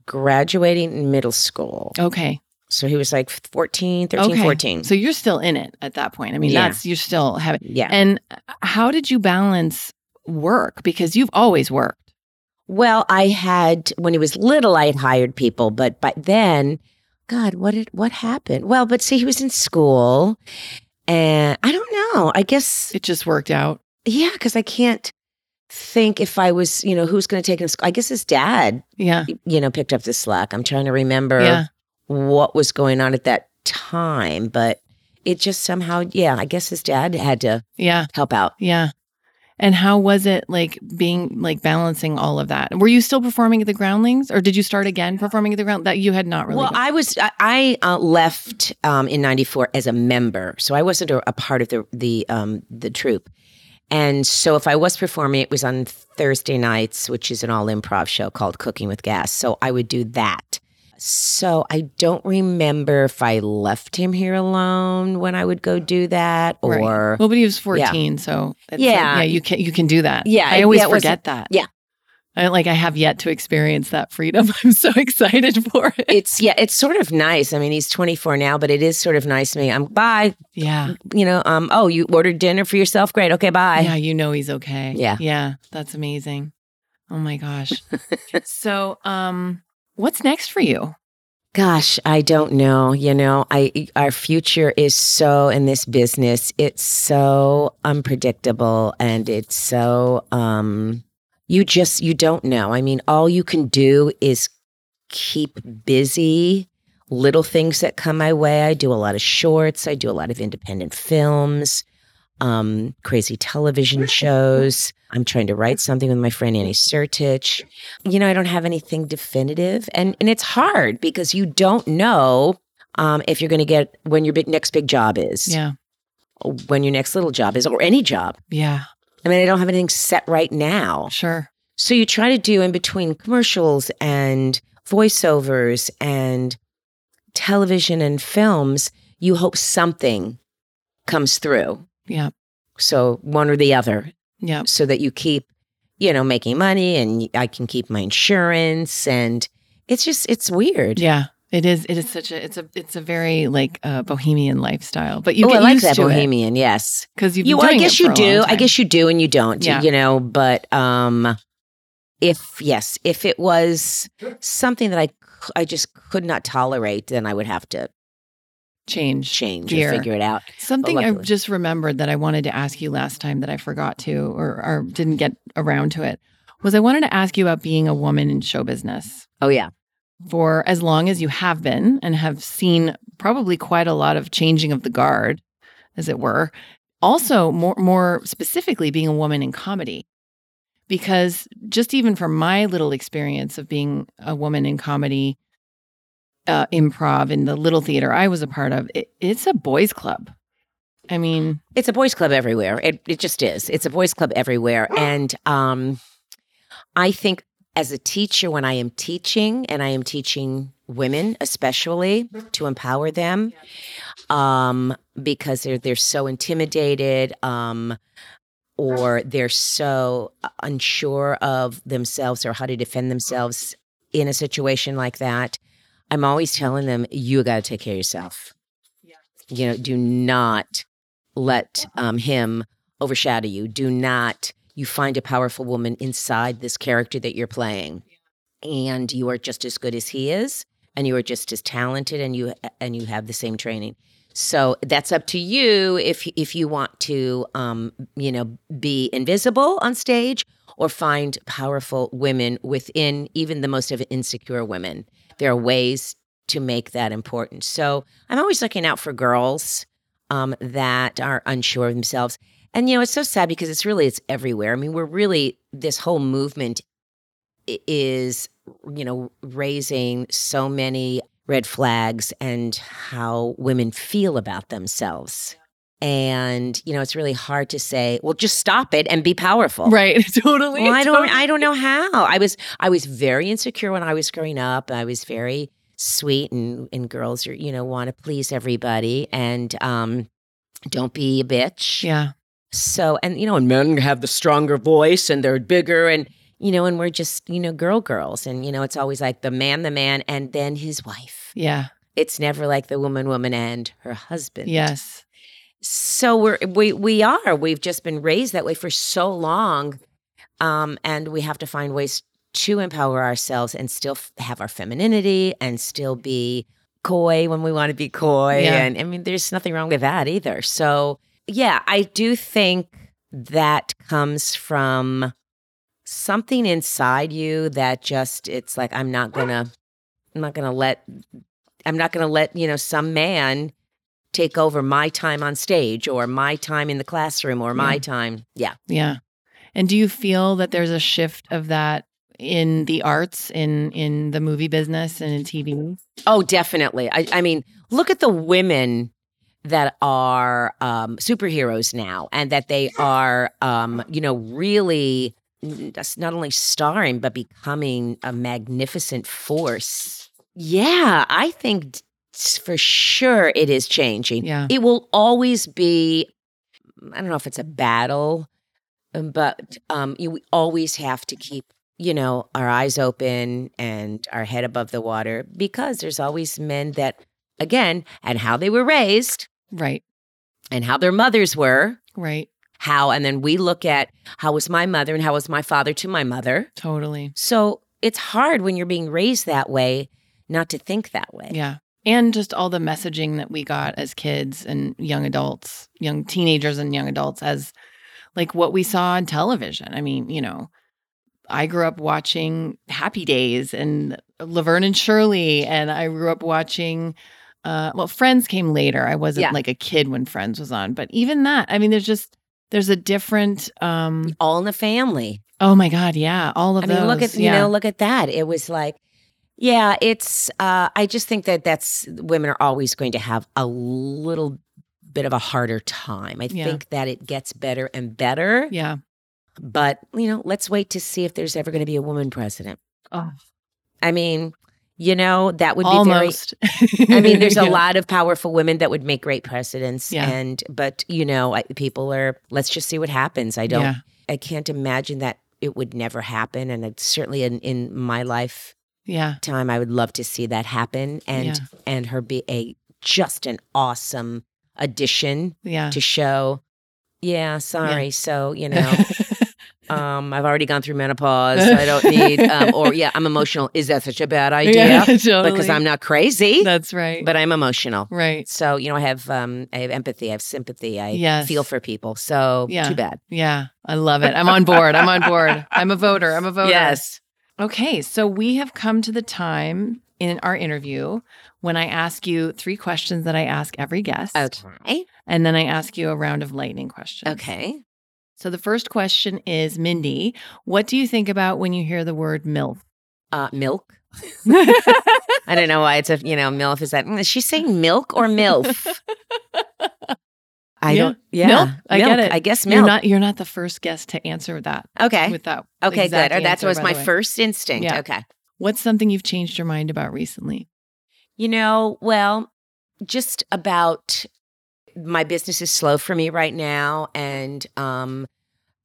graduating in middle school. Okay. So he was like 14, 13, Okay. 14. So you're still in it at that point. I mean, Yeah. that's you're still having. yeah. And uh, how did you balance work? Because you've always worked. Well, I had when he was little, I had hired people, but by then, God, what did what happened? Well, but see, he was in school, and I don't know. I guess It just worked out. yeah, because I can't think if I was, you know, who's going to take him. I guess his dad, Yeah. you know, picked up the slack. I'm trying to remember Yeah. What was going on at that time, but it just somehow, yeah, I guess his dad had to Yeah. help out. Yeah. And how was it like being like balancing all of that? Were you still performing at the Groundlings or did you start again performing at the Ground that you had not really? Well, I was I, I uh, left um, in '94 as a member, so I wasn't a, a part of the the um, the troupe. And so, if I was performing, it was on Thursday nights, which is an all improv show called Cooking with Gas. So I would do that. So I don't remember if I left him here alone when I would go do that, Right. or well, but he was 14, so it's like, Yeah. yeah, you can you can do that. Yeah, I always yeah, forget that. yeah. I, like I have yet to experience that freedom. I'm so excited for it. it's yeah, it's sort of nice. I mean, he's 24 now, but it is sort of nice to me. I'm bye. Yeah, You know, um, oh, you ordered dinner for yourself? Great. Okay, bye. yeah, you know he's okay. Yeah. yeah, that's amazing. Oh my gosh. so, um, what's next for you? Gosh, I don't know. You know, I our future is so in this business. It's so unpredictable and it's so um you just you don't know. I mean, all you can do is keep busy. Little things that come my way. I do a lot of shorts, I do a lot of independent films, um crazy television shows. I'm trying to write something with my friend Annie Sertich you know, I don't have anything definitive, and and it's hard because you don't know um, if you're going to get when your big next big job is, Yeah, when your next little job is, or any job. yeah, I mean, I don't have anything set right now, sure. so you try to do in between commercials and voiceovers and television and films. You hope something comes through, Yeah, so one or the other, yeah, so that you keep, you know, making money and I can keep my insurance and it's just it's weird. yeah. It is. It is such a. It's a. It's a very like uh, bohemian lifestyle. But you oh, I like that bohemian. Yes, because you. I guess it you do. I guess you do, and you don't. Yeah. You know, but um, if yes, if it was something that I I just could not tolerate, then I would have to change. change Gear. or figure it out. Something I just remembered that I wanted to ask you last time that I forgot to or, or didn't get around to it was I wanted to ask you about being a woman in show business Oh yeah, for as long as you have been and have seen probably quite a lot of changing of the guard, as it were. Also, more more specifically, being a woman in comedy. Because just even from my little experience of being a woman in comedy, uh, improv in the little theater I was a part of, it, it's a boys' club. I mean, it's a boys' club everywhere. It it just is. It's a boys' club everywhere, and um, I think as a teacher, when I am teaching, and I am teaching women especially to empower them, um, because they're they're so intimidated, um, or they're so unsure of themselves or how to defend themselves in a situation like that. I'm always telling them, you got to take care of yourself. You know, do not let um, him overshadow you. Do not. You find a powerful woman inside this character that you're playing, and you are just as good as he is, and you are just as talented, and you and you have the same training. So that's up to you if if you want to, um, you know, be invisible on stage or find powerful women within even the most of insecure women. There are ways to make that important. So I'm always looking out for girls um, that are unsure of themselves. And you know, it's so sad because it's really it's everywhere. I mean, we're really this whole movement is you know raising so many red flags and how women feel about themselves. And you know, it's really hard to say, well, just stop it and be powerful. right? Totally. Well, I don't totally. I don't know how. I was I was very insecure when I was growing up. I was very sweet and and girls are, you know, want to please everybody and um don't be a bitch. Yeah. So and you know, and men have the stronger voice and they're bigger and you know, and we're just, you know, girl girls and you know, it's always like the man the man and then his wife. Yeah. It's never like the woman woman and her husband. Yes. So we're we we are. We've just been raised that way for so long, um, and we have to find ways to empower ourselves and still f- have our femininity and still be coy when we want to be coy. Yeah. And I mean, there's nothing wrong with that either. So, yeah, I do think that comes from something inside you that just, it's like, I'm not going to, I'm not going to let, I'm not going to let, you know, some man take over my time on stage or my time in the classroom or my Yeah. time. Yeah. Yeah. And do you feel that there's a shift of that in the arts, in in the movie business and in TV? Oh, definitely. I, I mean, look at the women that are um, superheroes now, and that they are, um, you know, really not only starring but becoming a magnificent force. Yeah, I think for sure it is changing. Yeah. It will always be. I don't know if it's a battle, um, but um, you we always have to keep you know, our eyes open and our head above the water because there's always men that, again, and how they were raised Right. and how their mothers were, Right. how, and then we look at how was my mother and how was my father to my mother. Totally. So it's hard when you're being raised that way not to think that way. Yeah. And just all the messaging that we got as kids and young adults, young teenagers and young adults as like what we saw on television. I mean, you know, I grew up watching Happy Days and Laverne and Shirley, and I grew up watching. Uh, well, Friends came later. I wasn't Yeah. like a kid when Friends was on, but even that, I mean, there's just there's a different. um All in the family. Oh my God, yeah, all of I mean, those. look at yeah. you know, look at that. It was like, yeah, it's. uh I just think that that's women are always going to have a little bit of a harder time. I Yeah. think that it gets better and better, yeah. but you know, let's wait to see if there's ever going to be a woman president. Oh, I mean, you know, that would be almost. very. I mean, there's a Yeah. lot of powerful women that would make great presidents, Yeah. and but you know, I, people are. Let's just see what happens. I don't. I can't imagine that it would never happen, and it's certainly in in my life Yeah. time I would love to see that happen and Yeah. and her be a just an awesome addition Yeah. to show. Yeah, sorry. So, you know, um I've already gone through menopause. So I don't need um or yeah, I'm emotional. Is that such a bad idea? Yeah, totally. Because I'm not crazy, That's right. but I'm emotional. right. So, you know, I have um I have empathy, I have sympathy. I Yes. feel for people. So, Yeah. too bad. Yeah. I love it. I'm on board. I'm on board. I'm a voter. I'm a voter. Yes. Okay. So we have come to the time in our interview when I ask you three questions that I ask every guest. Okay. And then I ask you a round of lightning questions. Okay. So the first question is Mindy, what do you think about when you hear the word MILF? Uh milk. I don't know why it's a you know MILF. Is that is she saying milk or MILF? I Yeah. don't. Yeah, Milk. I get it. I guess You're milk. not you're not the first guest to answer that okay. with that. Okay. Good. Or that was my first instinct. Yeah. Okay. What's something you've changed your mind about recently? You know, well, just about my business is slow for me right now, and um,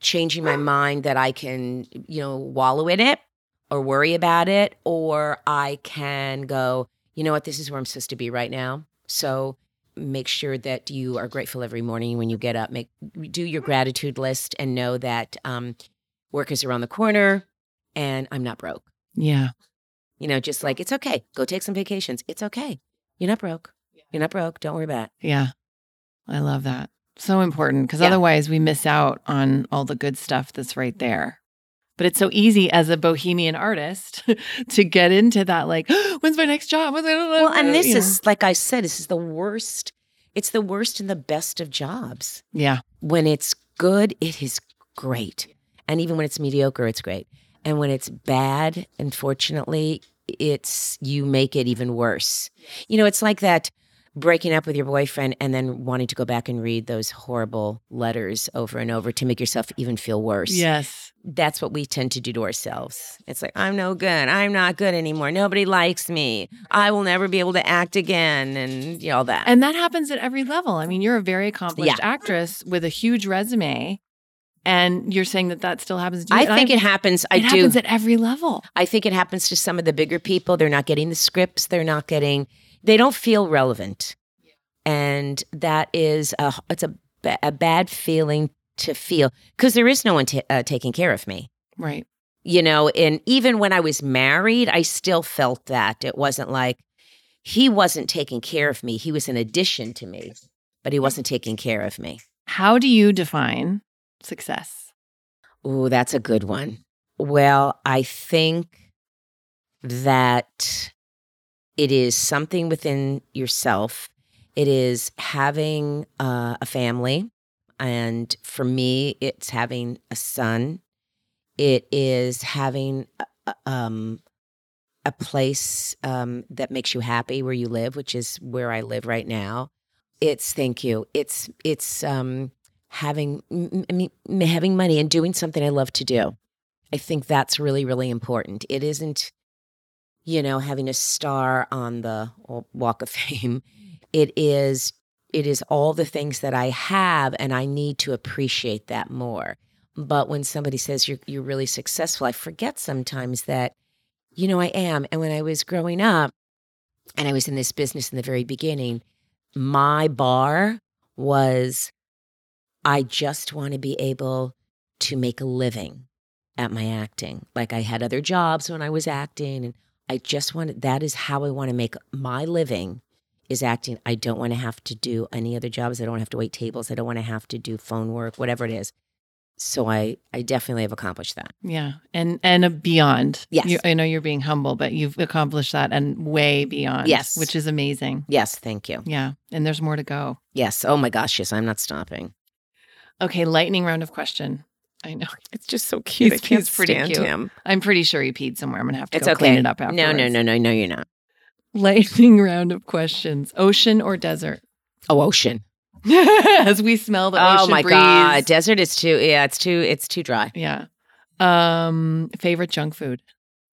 changing my mind that I can, you know, wallow in it or worry about it, or I can go, you know what, this is where I'm supposed to be right now. So make sure that you are grateful every morning when you get up. Make do your gratitude list and know that um, work is around the corner, and I'm not broke. Yeah. You know, just like it's okay. Go take some vacations. It's okay. You're not broke. You're not broke. Don't worry about it. Yeah. I love that. So important because Yeah. otherwise we miss out on all the good stuff that's right there. But it's so easy as a bohemian artist to get into that, like, when's my next job? Well, and this you know. is like I said, this is the worst. It's the worst and the best of jobs. yeah, When it's good, it is great. And even when it's mediocre, it's great. And when it's bad, unfortunately, it's you make it even worse. You know, it's like that breaking up with your boyfriend and then wanting to go back and read those horrible letters over and over to make yourself even feel worse. yes, that's what we tend to do to ourselves. It's like, I'm no good. I'm not good anymore. Nobody likes me. I will never be able to act again and you know, all that. and that happens at every level. I mean, you're a very accomplished actress with a huge resume, and you're saying that that still happens. to you. I And think it happens. I do it do. happens at every level. I think it happens to some of the bigger people. They're not getting the scripts. They're not getting, they don't feel relevant. And that is a, it's a, a bad feeling to feel because there is no one ta uh, taking care of me. Right. you know and even when i was married i still felt that it wasn't like he wasn't taking care of me. He was an addition to me, but he wasn't taking care of me. How do you define success? Oh, that's a good one. Well, I think that it is something within yourself. It is having uh, a family. And for me, it's having a son. It is having a, a- um, a place um, that makes you happy where you live, which is where I live right now. It's thank you. It's it's um, having I mean having money and doing something I love to do. I think that's really really important. It isn't you know having a star on the walk of fame. It is it is all the things that I have and I need to appreciate that more. But when somebody says you're you're really successful, I forget sometimes that you know I am. And when I was growing up and I was in this business in the very beginning, my bar was I just want to be able to make a living at my acting. Like I had other jobs when I was acting and I just wanted that is how I want to make my living is acting. I don't want to have to do any other jobs. I don't have to wait tables. I don't want to have to do phone work, whatever it is. So I I definitely have accomplished that. Yeah, and and a beyond. Yes. You, I know you're being humble, but you've accomplished that and way beyond. Yes. which is amazing. Yes, thank you. Yeah, and there's more to go. Yes. Oh my gosh, yes, I'm not stopping. Okay, lightning round of question. I know. It's just so cute. I can't stand him. I'm pretty sure he peed somewhere. I'm gonna have to It's go okay. clean it up afterwards. No, no, no, no, no, you're not. Lightning round of questions. Ocean or desert? Oh, ocean. As we smell the ocean oh my breeze. god, desert is too. Yeah, it's too. It's too dry. Yeah. Um, favorite junk food.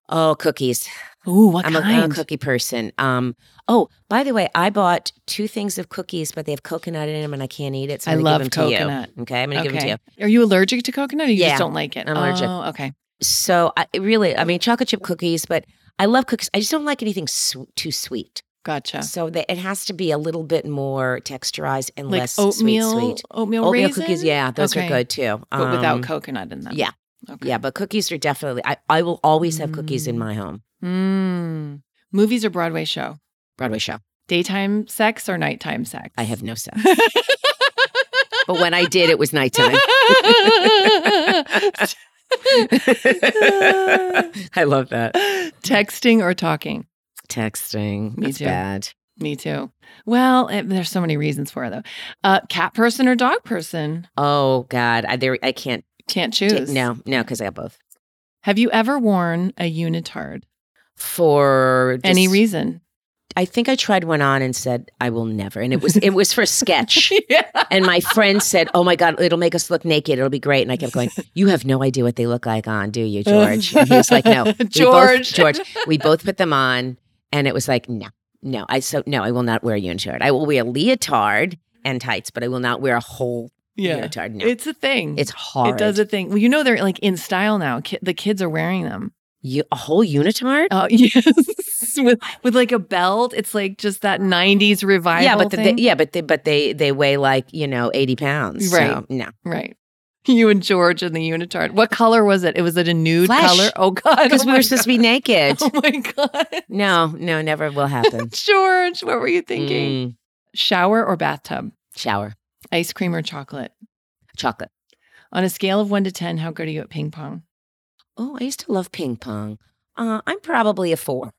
Oh, cookies. Ooh, what I'm kind? I'm a cookie person. Um. Oh, by the way, I bought two things of cookies, but they have coconut in them, and I can't eat it. So I I'm gonna love give them coconut. To you. Okay, I'm gonna give them to you. Are you allergic to coconut or you Yeah, just don't like it? I'm allergic. Oh, okay. So I really, I mean, chocolate chip cookies, but I love cookies. I just don't like anything su- too sweet. Gotcha. So it has to be a little bit more texturized and Like less oatmeal, sweet. Sweet. oatmeal, Oatmeal raisin? cookies, yeah, those Okay. are good too. but without Um, coconut in them. yeah. Okay. Yeah, but cookies are definitely. I, I will always have cookies in Mm. my home. Mm. Movies or Broadway show? Broadway show. Daytime sex or nighttime sex? I have no sex, but when I did, it was nighttime. I love that. Texting or talking? Texting. Me That's too. bad. Me too. Well, eh, there's so many reasons for it though. Uh, cat person or dog person? Oh God, I there. I can't. Can't choose. no, no, because I got both. Have you ever worn a unitard? For Any reason? I think I tried one on and said I will never, and it was it was for a sketch. yeah. And my friend said, "Oh my God, it'll make us look naked. It'll be great." And I kept going, "You have no idea what they look like on, do you, George?" And he was like, "No, We both- George. George." We both put them on, and it was like, "No, no." I so no, I will not wear a unitard. I will wear a leotard and tights, but I will not wear a whole Yeah. unitard. No, It's a thing. it's hard. It does a thing. Well, you know they're like in style now. Ki- the kids are wearing them. You, a whole unitard? Oh yes, with with like a belt. It's like just that '90s revival. yeah, but the, they, yeah, but they, but they they weigh like you know eighty pounds. Right. So, no, right. You and George and the unitard. What color was it? It was it a nude Flesh. color? Oh God! because oh we were supposed to be naked. Oh my God, No, no, never will happen. George, what were you thinking? Mm, Shower or bathtub? shower, Ice cream or chocolate? chocolate. On a scale of one to ten, how good are you at ping pong? Oh, I used to love ping pong. Uh, I'm probably a four.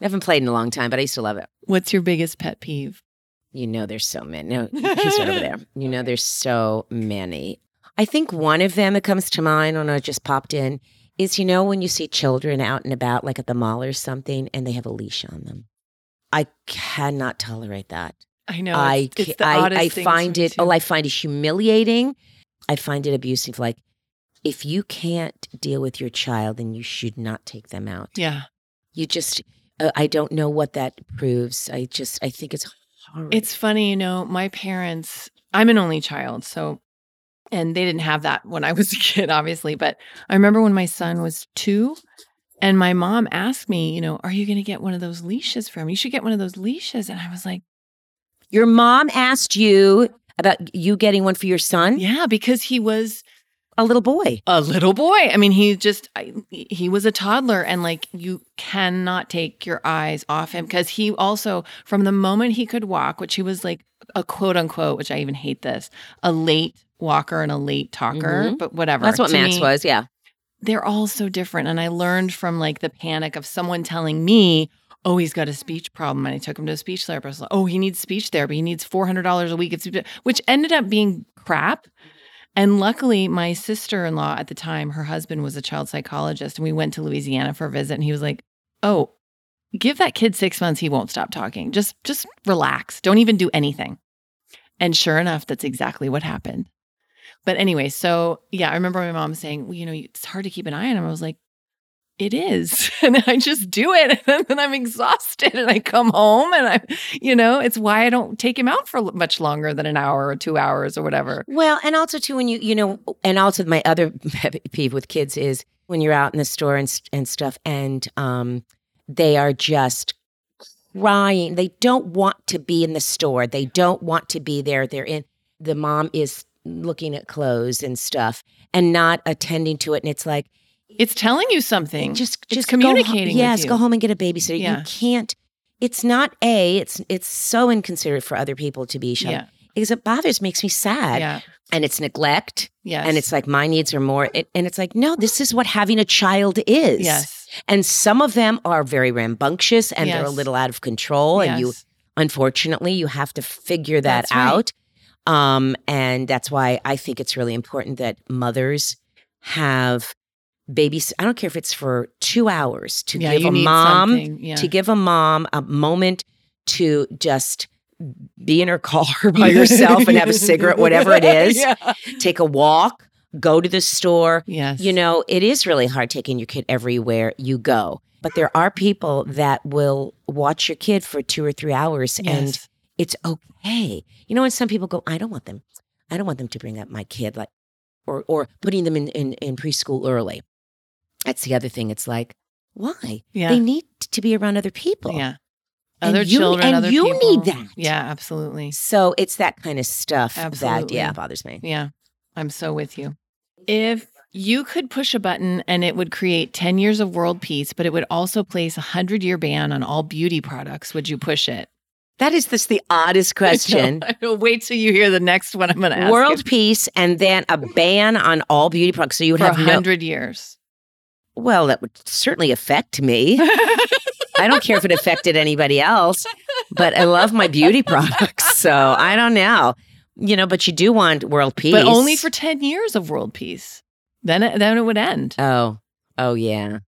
I haven't played in a long time, but I used to love it. What's your biggest pet peeve? You know, there's so many. No, he's right over there. You know, there's so many. I think one of them that comes to mind when I just popped in is, you know, when you see children out and about, like at the mall or something, and they have a leash on them. I cannot tolerate that. I know. I, it's, it's I, I find it. too. Oh, I find it humiliating. I find it abusive. Like, if you can't deal with your child, then you should not take them out. yeah. You just, uh, I don't know what that proves. I just, I think it's horrible. It's funny, you know, my parents, I'm an only child, so and they didn't have that when I was a kid, obviously. But I remember when my son was two, and my mom asked me, you know, are you gonna get one of those leashes for him? You should get one of those leashes. And I was like, Your mom asked you about you getting one for your son? Yeah, because he was a little boy. a little boy. I mean, he just I, he was a toddler, and like you cannot take your eyes off him because he also, from the moment he could walk, which he was like a quote unquote, which I even hate this, a late walker and a late talker, Mhm. but whatever. That's what To Max me, was. Yeah. They're all so different, and I learned from like the panic of someone telling me. Oh, he's got a speech problem. And I took him to a speech therapist. Oh, he needs speech therapy. He needs $400 a week, It's which ended up being crap. And luckily, my sister in law at the time, her husband was a child psychologist, and we went to Louisiana for a visit. And he was like, "Oh, give that kid six months; he won't stop talking. Just, just relax. Don't even do anything." And sure enough, that's exactly what happened. But anyway, so yeah, I remember my mom saying, well, "You know, it's hard to keep an eye on him." I was like, "It is," and I just do it, and then I'm exhausted, and I come home, and I, you know, it's why I don't take him out for much longer than an hour or two hours or whatever. Well, and also too when you you know, and also my other peeve with kids is when you're out in the store and and stuff, and um, they are just crying. They don't want to be in the store. They don't want to be there. They're in. The mom is looking at clothes and stuff and not attending to it, and it's like It's telling you something. just It's just go ho- communicating with yes, go home and get a babysitter. Yeah. You can't. It's not a. It's it's so inconsiderate for other people to be shut. yeah, Because it bothers, makes me sad, yeah, and it's neglect. yes, And it's like my needs are more, it, and it's like no, this is what having a child is. yes, And some of them are very rambunctious and they're a little out of control, and you unfortunately you have to figure that That's right. out. Um, and that's why I think it's really important that mothers have babies. I don't care if it's for two hours to yeah, give a mom. Yeah. to give a mom a moment to just be in her car by herself and have a cigarette, whatever it is. yeah. Take a walk, go to the store. Yes. You know, it is really hard taking your kid everywhere you go. But there are people that will watch your kid for two or three hours and it's okay. You know, and some people go, I don't want them. I don't want them to bring up my kid like or or putting them in, in, in preschool early. That's the other thing. It's like, why? Yeah. They need to be around other people. Yeah. Other And Other you- children, and other you people. need that. Yeah, absolutely. So it's that kind of stuff that yeah bothers me. Yeah. I'm so with you. If you could push a button and it would create 10 years of world peace, but it would also place a 100 year ban on all beauty products, would you push it? That is just the oddest question. I know. Wait till you hear the next one I'm going to ask. World you. peace and then a ban on all beauty products. So you would for have no 100 years. Well, that would certainly affect me. I don't care if it affected anybody else, but I love my beauty products. So I don't know. You know, but you do want world peace. But only for 10 years of world peace. Then it, then it would end. Oh, oh yeah.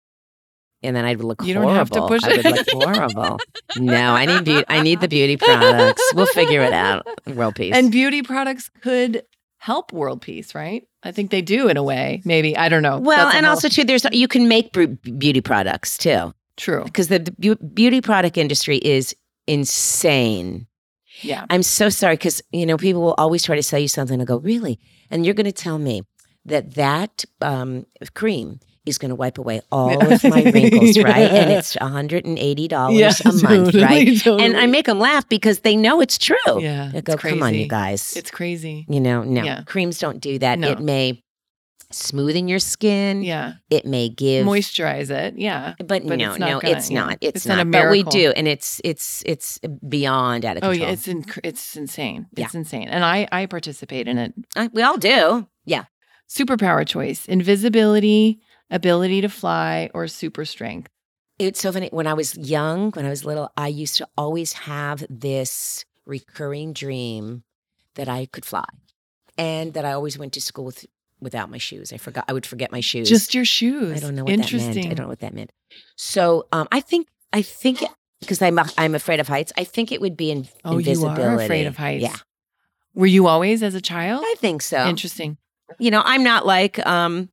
And then I'd look You don't horrible. have to push I would look horrible. No, I need beauty. I need the beauty products. We'll figure it out. World peace. And beauty products could help world peace, right? I think they do in a way. Maybe I don't know. well, That's and also too, there's you can make beauty products too, true. because the, the beauty product industry is insane. Yeah. I'm so sorry because you know people will always try to sell you something and go really, and you're going to tell me that that um, cream is going to wipe away all of my wrinkles, right? And it's 180 dollars a month, right? And I make them laugh because they know it's true. Yeah. They go, come on, you guys. It's crazy. you know, no Yeah. creams don't do that. No. It may smoothen your skin. Yeah. It may give Moisturize it. Yeah. But, But no, it's not no, gonna- it's yeah. not. It's, It's not not. a but we do, and it's it's it's beyond out of control. Oh yeah, it's inc- it's insane. Yeah. It's insane. And I I participate in it. Uh, we all do. Yeah. Superpower choice: invisibility, ability to fly, or super strength. It's so funny. When I was young, when I was little, I used to always have this recurring dream that I could fly, and that I always went to school with without my shoes. I forgot. I would forget my shoes. Just your shoes. I don't know what Interesting. that meant. I don't know what that meant. So um, I think I think because I'm I'm afraid of heights. I think it would be in Oh, you are afraid of heights. Yeah, Were you always as a child? I think so. Interesting. You know, I'm not like um.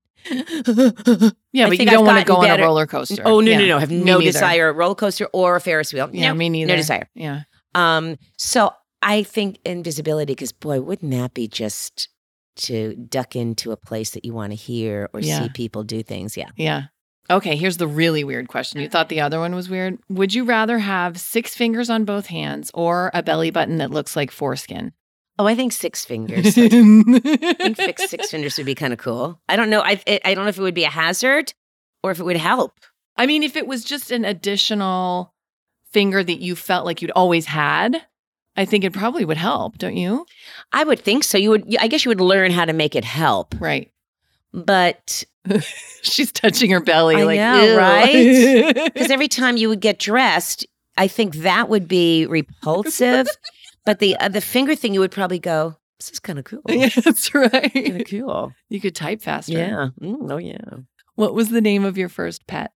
Yeah, but you don't want to go on a roller coaster. Oh no Yeah. no no! I have no desire roller coaster or a Ferris wheel. Yeah, no, me neither. No desire. Yeah. Um. So I think invisibility because boy, wouldn't that be just to duck into a place that you want to hear or Yeah. see people do things? Yeah. Yeah. Okay, here's the really weird question. You thought the other one was weird. Would you rather have six fingers on both hands or a belly button that looks like foreskin? Oh, I think six fingers. I think fix six fingers would be kind of cool. I don't know. I I don't know if it would be a hazard or if it would help. I mean, if it was just an additional finger that you felt like you'd always had, I think it probably would help, don't you? I would think so. You would. I guess you would learn how to make it help. Right. But She's touching her belly, I like, know, right? because every time you would get dressed, I think that would be repulsive. But the uh, the finger thing, you would probably go, "This is kind of cool. yeah, that's Kind right. of cool." You could type faster. Yeah. Mm, oh yeah. What was the name of your first pet?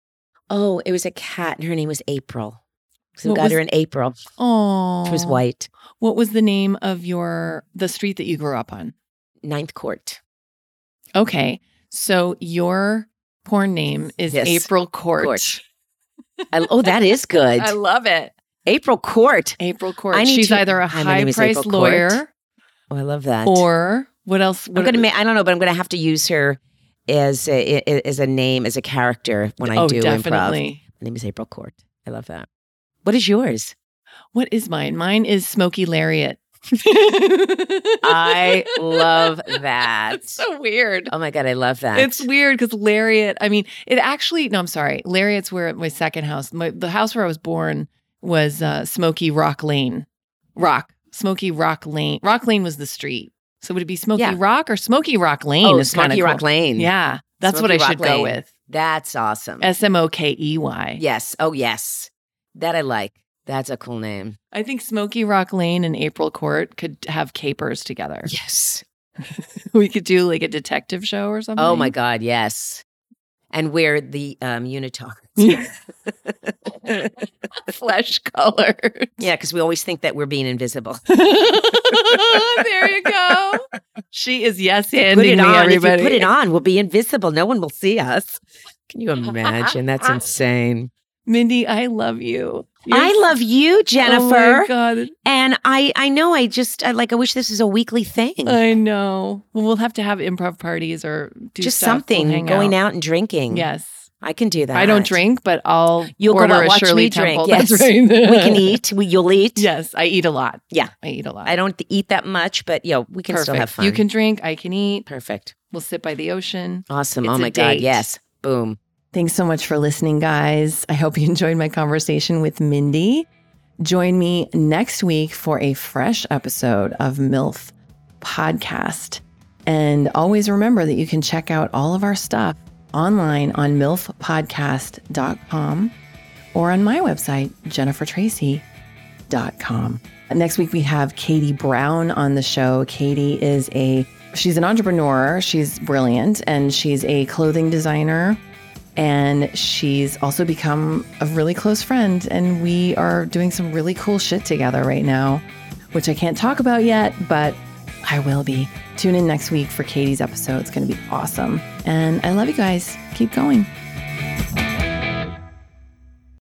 Oh, it was a cat, and her name was April. So we What got was- her in April. Oh, She was white. What was the name of your the street that you grew up on? Ninth Court. Okay, so your porn name is Yes. April Court. Court. I, oh, that is good. I love it. April Court. April Court. I need She's to- either a Hi, my name high priced lawyer Oh, I love that. or what else? I'm gonna. I don't know, but I'm gonna have to use her as a, as a name as a character when I oh, do improv. definitely. My name is April Court. I love that. What is yours? What is mine? Mine is Smoky Lariat. I love that. It's so weird. Oh my god, I love that. It's weird because Lariat, I mean, it actually, no, I'm sorry. Lariat's where my second house, my, the house where I was born was uh, Smoky Rock Lane. Rock. Smoky Rock Lane. Rock Lane was the street. So would it be Smoky Yeah. Rock or Smoky Rock Lane? oh, is Smoky Rock cool. Lane. Yeah. That's what Smoky I should Rock go with. That's awesome. S M O K E Y. yes. Oh yes. That I like. That's a cool name. I think Smoky Rock Lane and April Court could have capers together. Yes. we could do like a detective show or something. Oh my god, yes. And wear the um unitard. Flesh color. yeah, because we always think that we're being invisible. there you go. She is yes handing me on. everybody. If you put it on, we'll be invisible. No one will see us. Can you imagine? That's insane. Mindy, I love you. I love you, Jennifer. Oh my God. and I, I know. I just, I like. I wish this was a weekly thing. I know. Well, we'll have to have improv parties or do just stuff. We'll something going out. and drinking. Yes. I can do that. I don't drink, but I'll You'll go order out, a watch Shirley me drink, yes. Right. We can eat. We, you'll eat. Yes, I eat a lot. Yeah. I eat a lot. I don't eat that much, but yo, we can Perfect. still have fun. You can drink. I can eat. Perfect. We'll sit by the ocean. Awesome. It's oh my god. Yes. Boom. Thanks so much for listening, guys. I hope you enjoyed my conversation with Mindy. Join me next week for a fresh episode of MILF Podcast. And always remember that you can check out all of our stuff online on milfpodcast.com or on my website, jennifertracy.com. Next week, we have Katie Brown on the show. Katie is a She's an entrepreneur. She's brilliant and she's a clothing designer. And she's also become a really close friend. And we are doing some really cool shit together right now, which I can't talk about yet, but I will be. Tune in next week for Katie's episode. It's going to be awesome. And I love you guys. Keep going.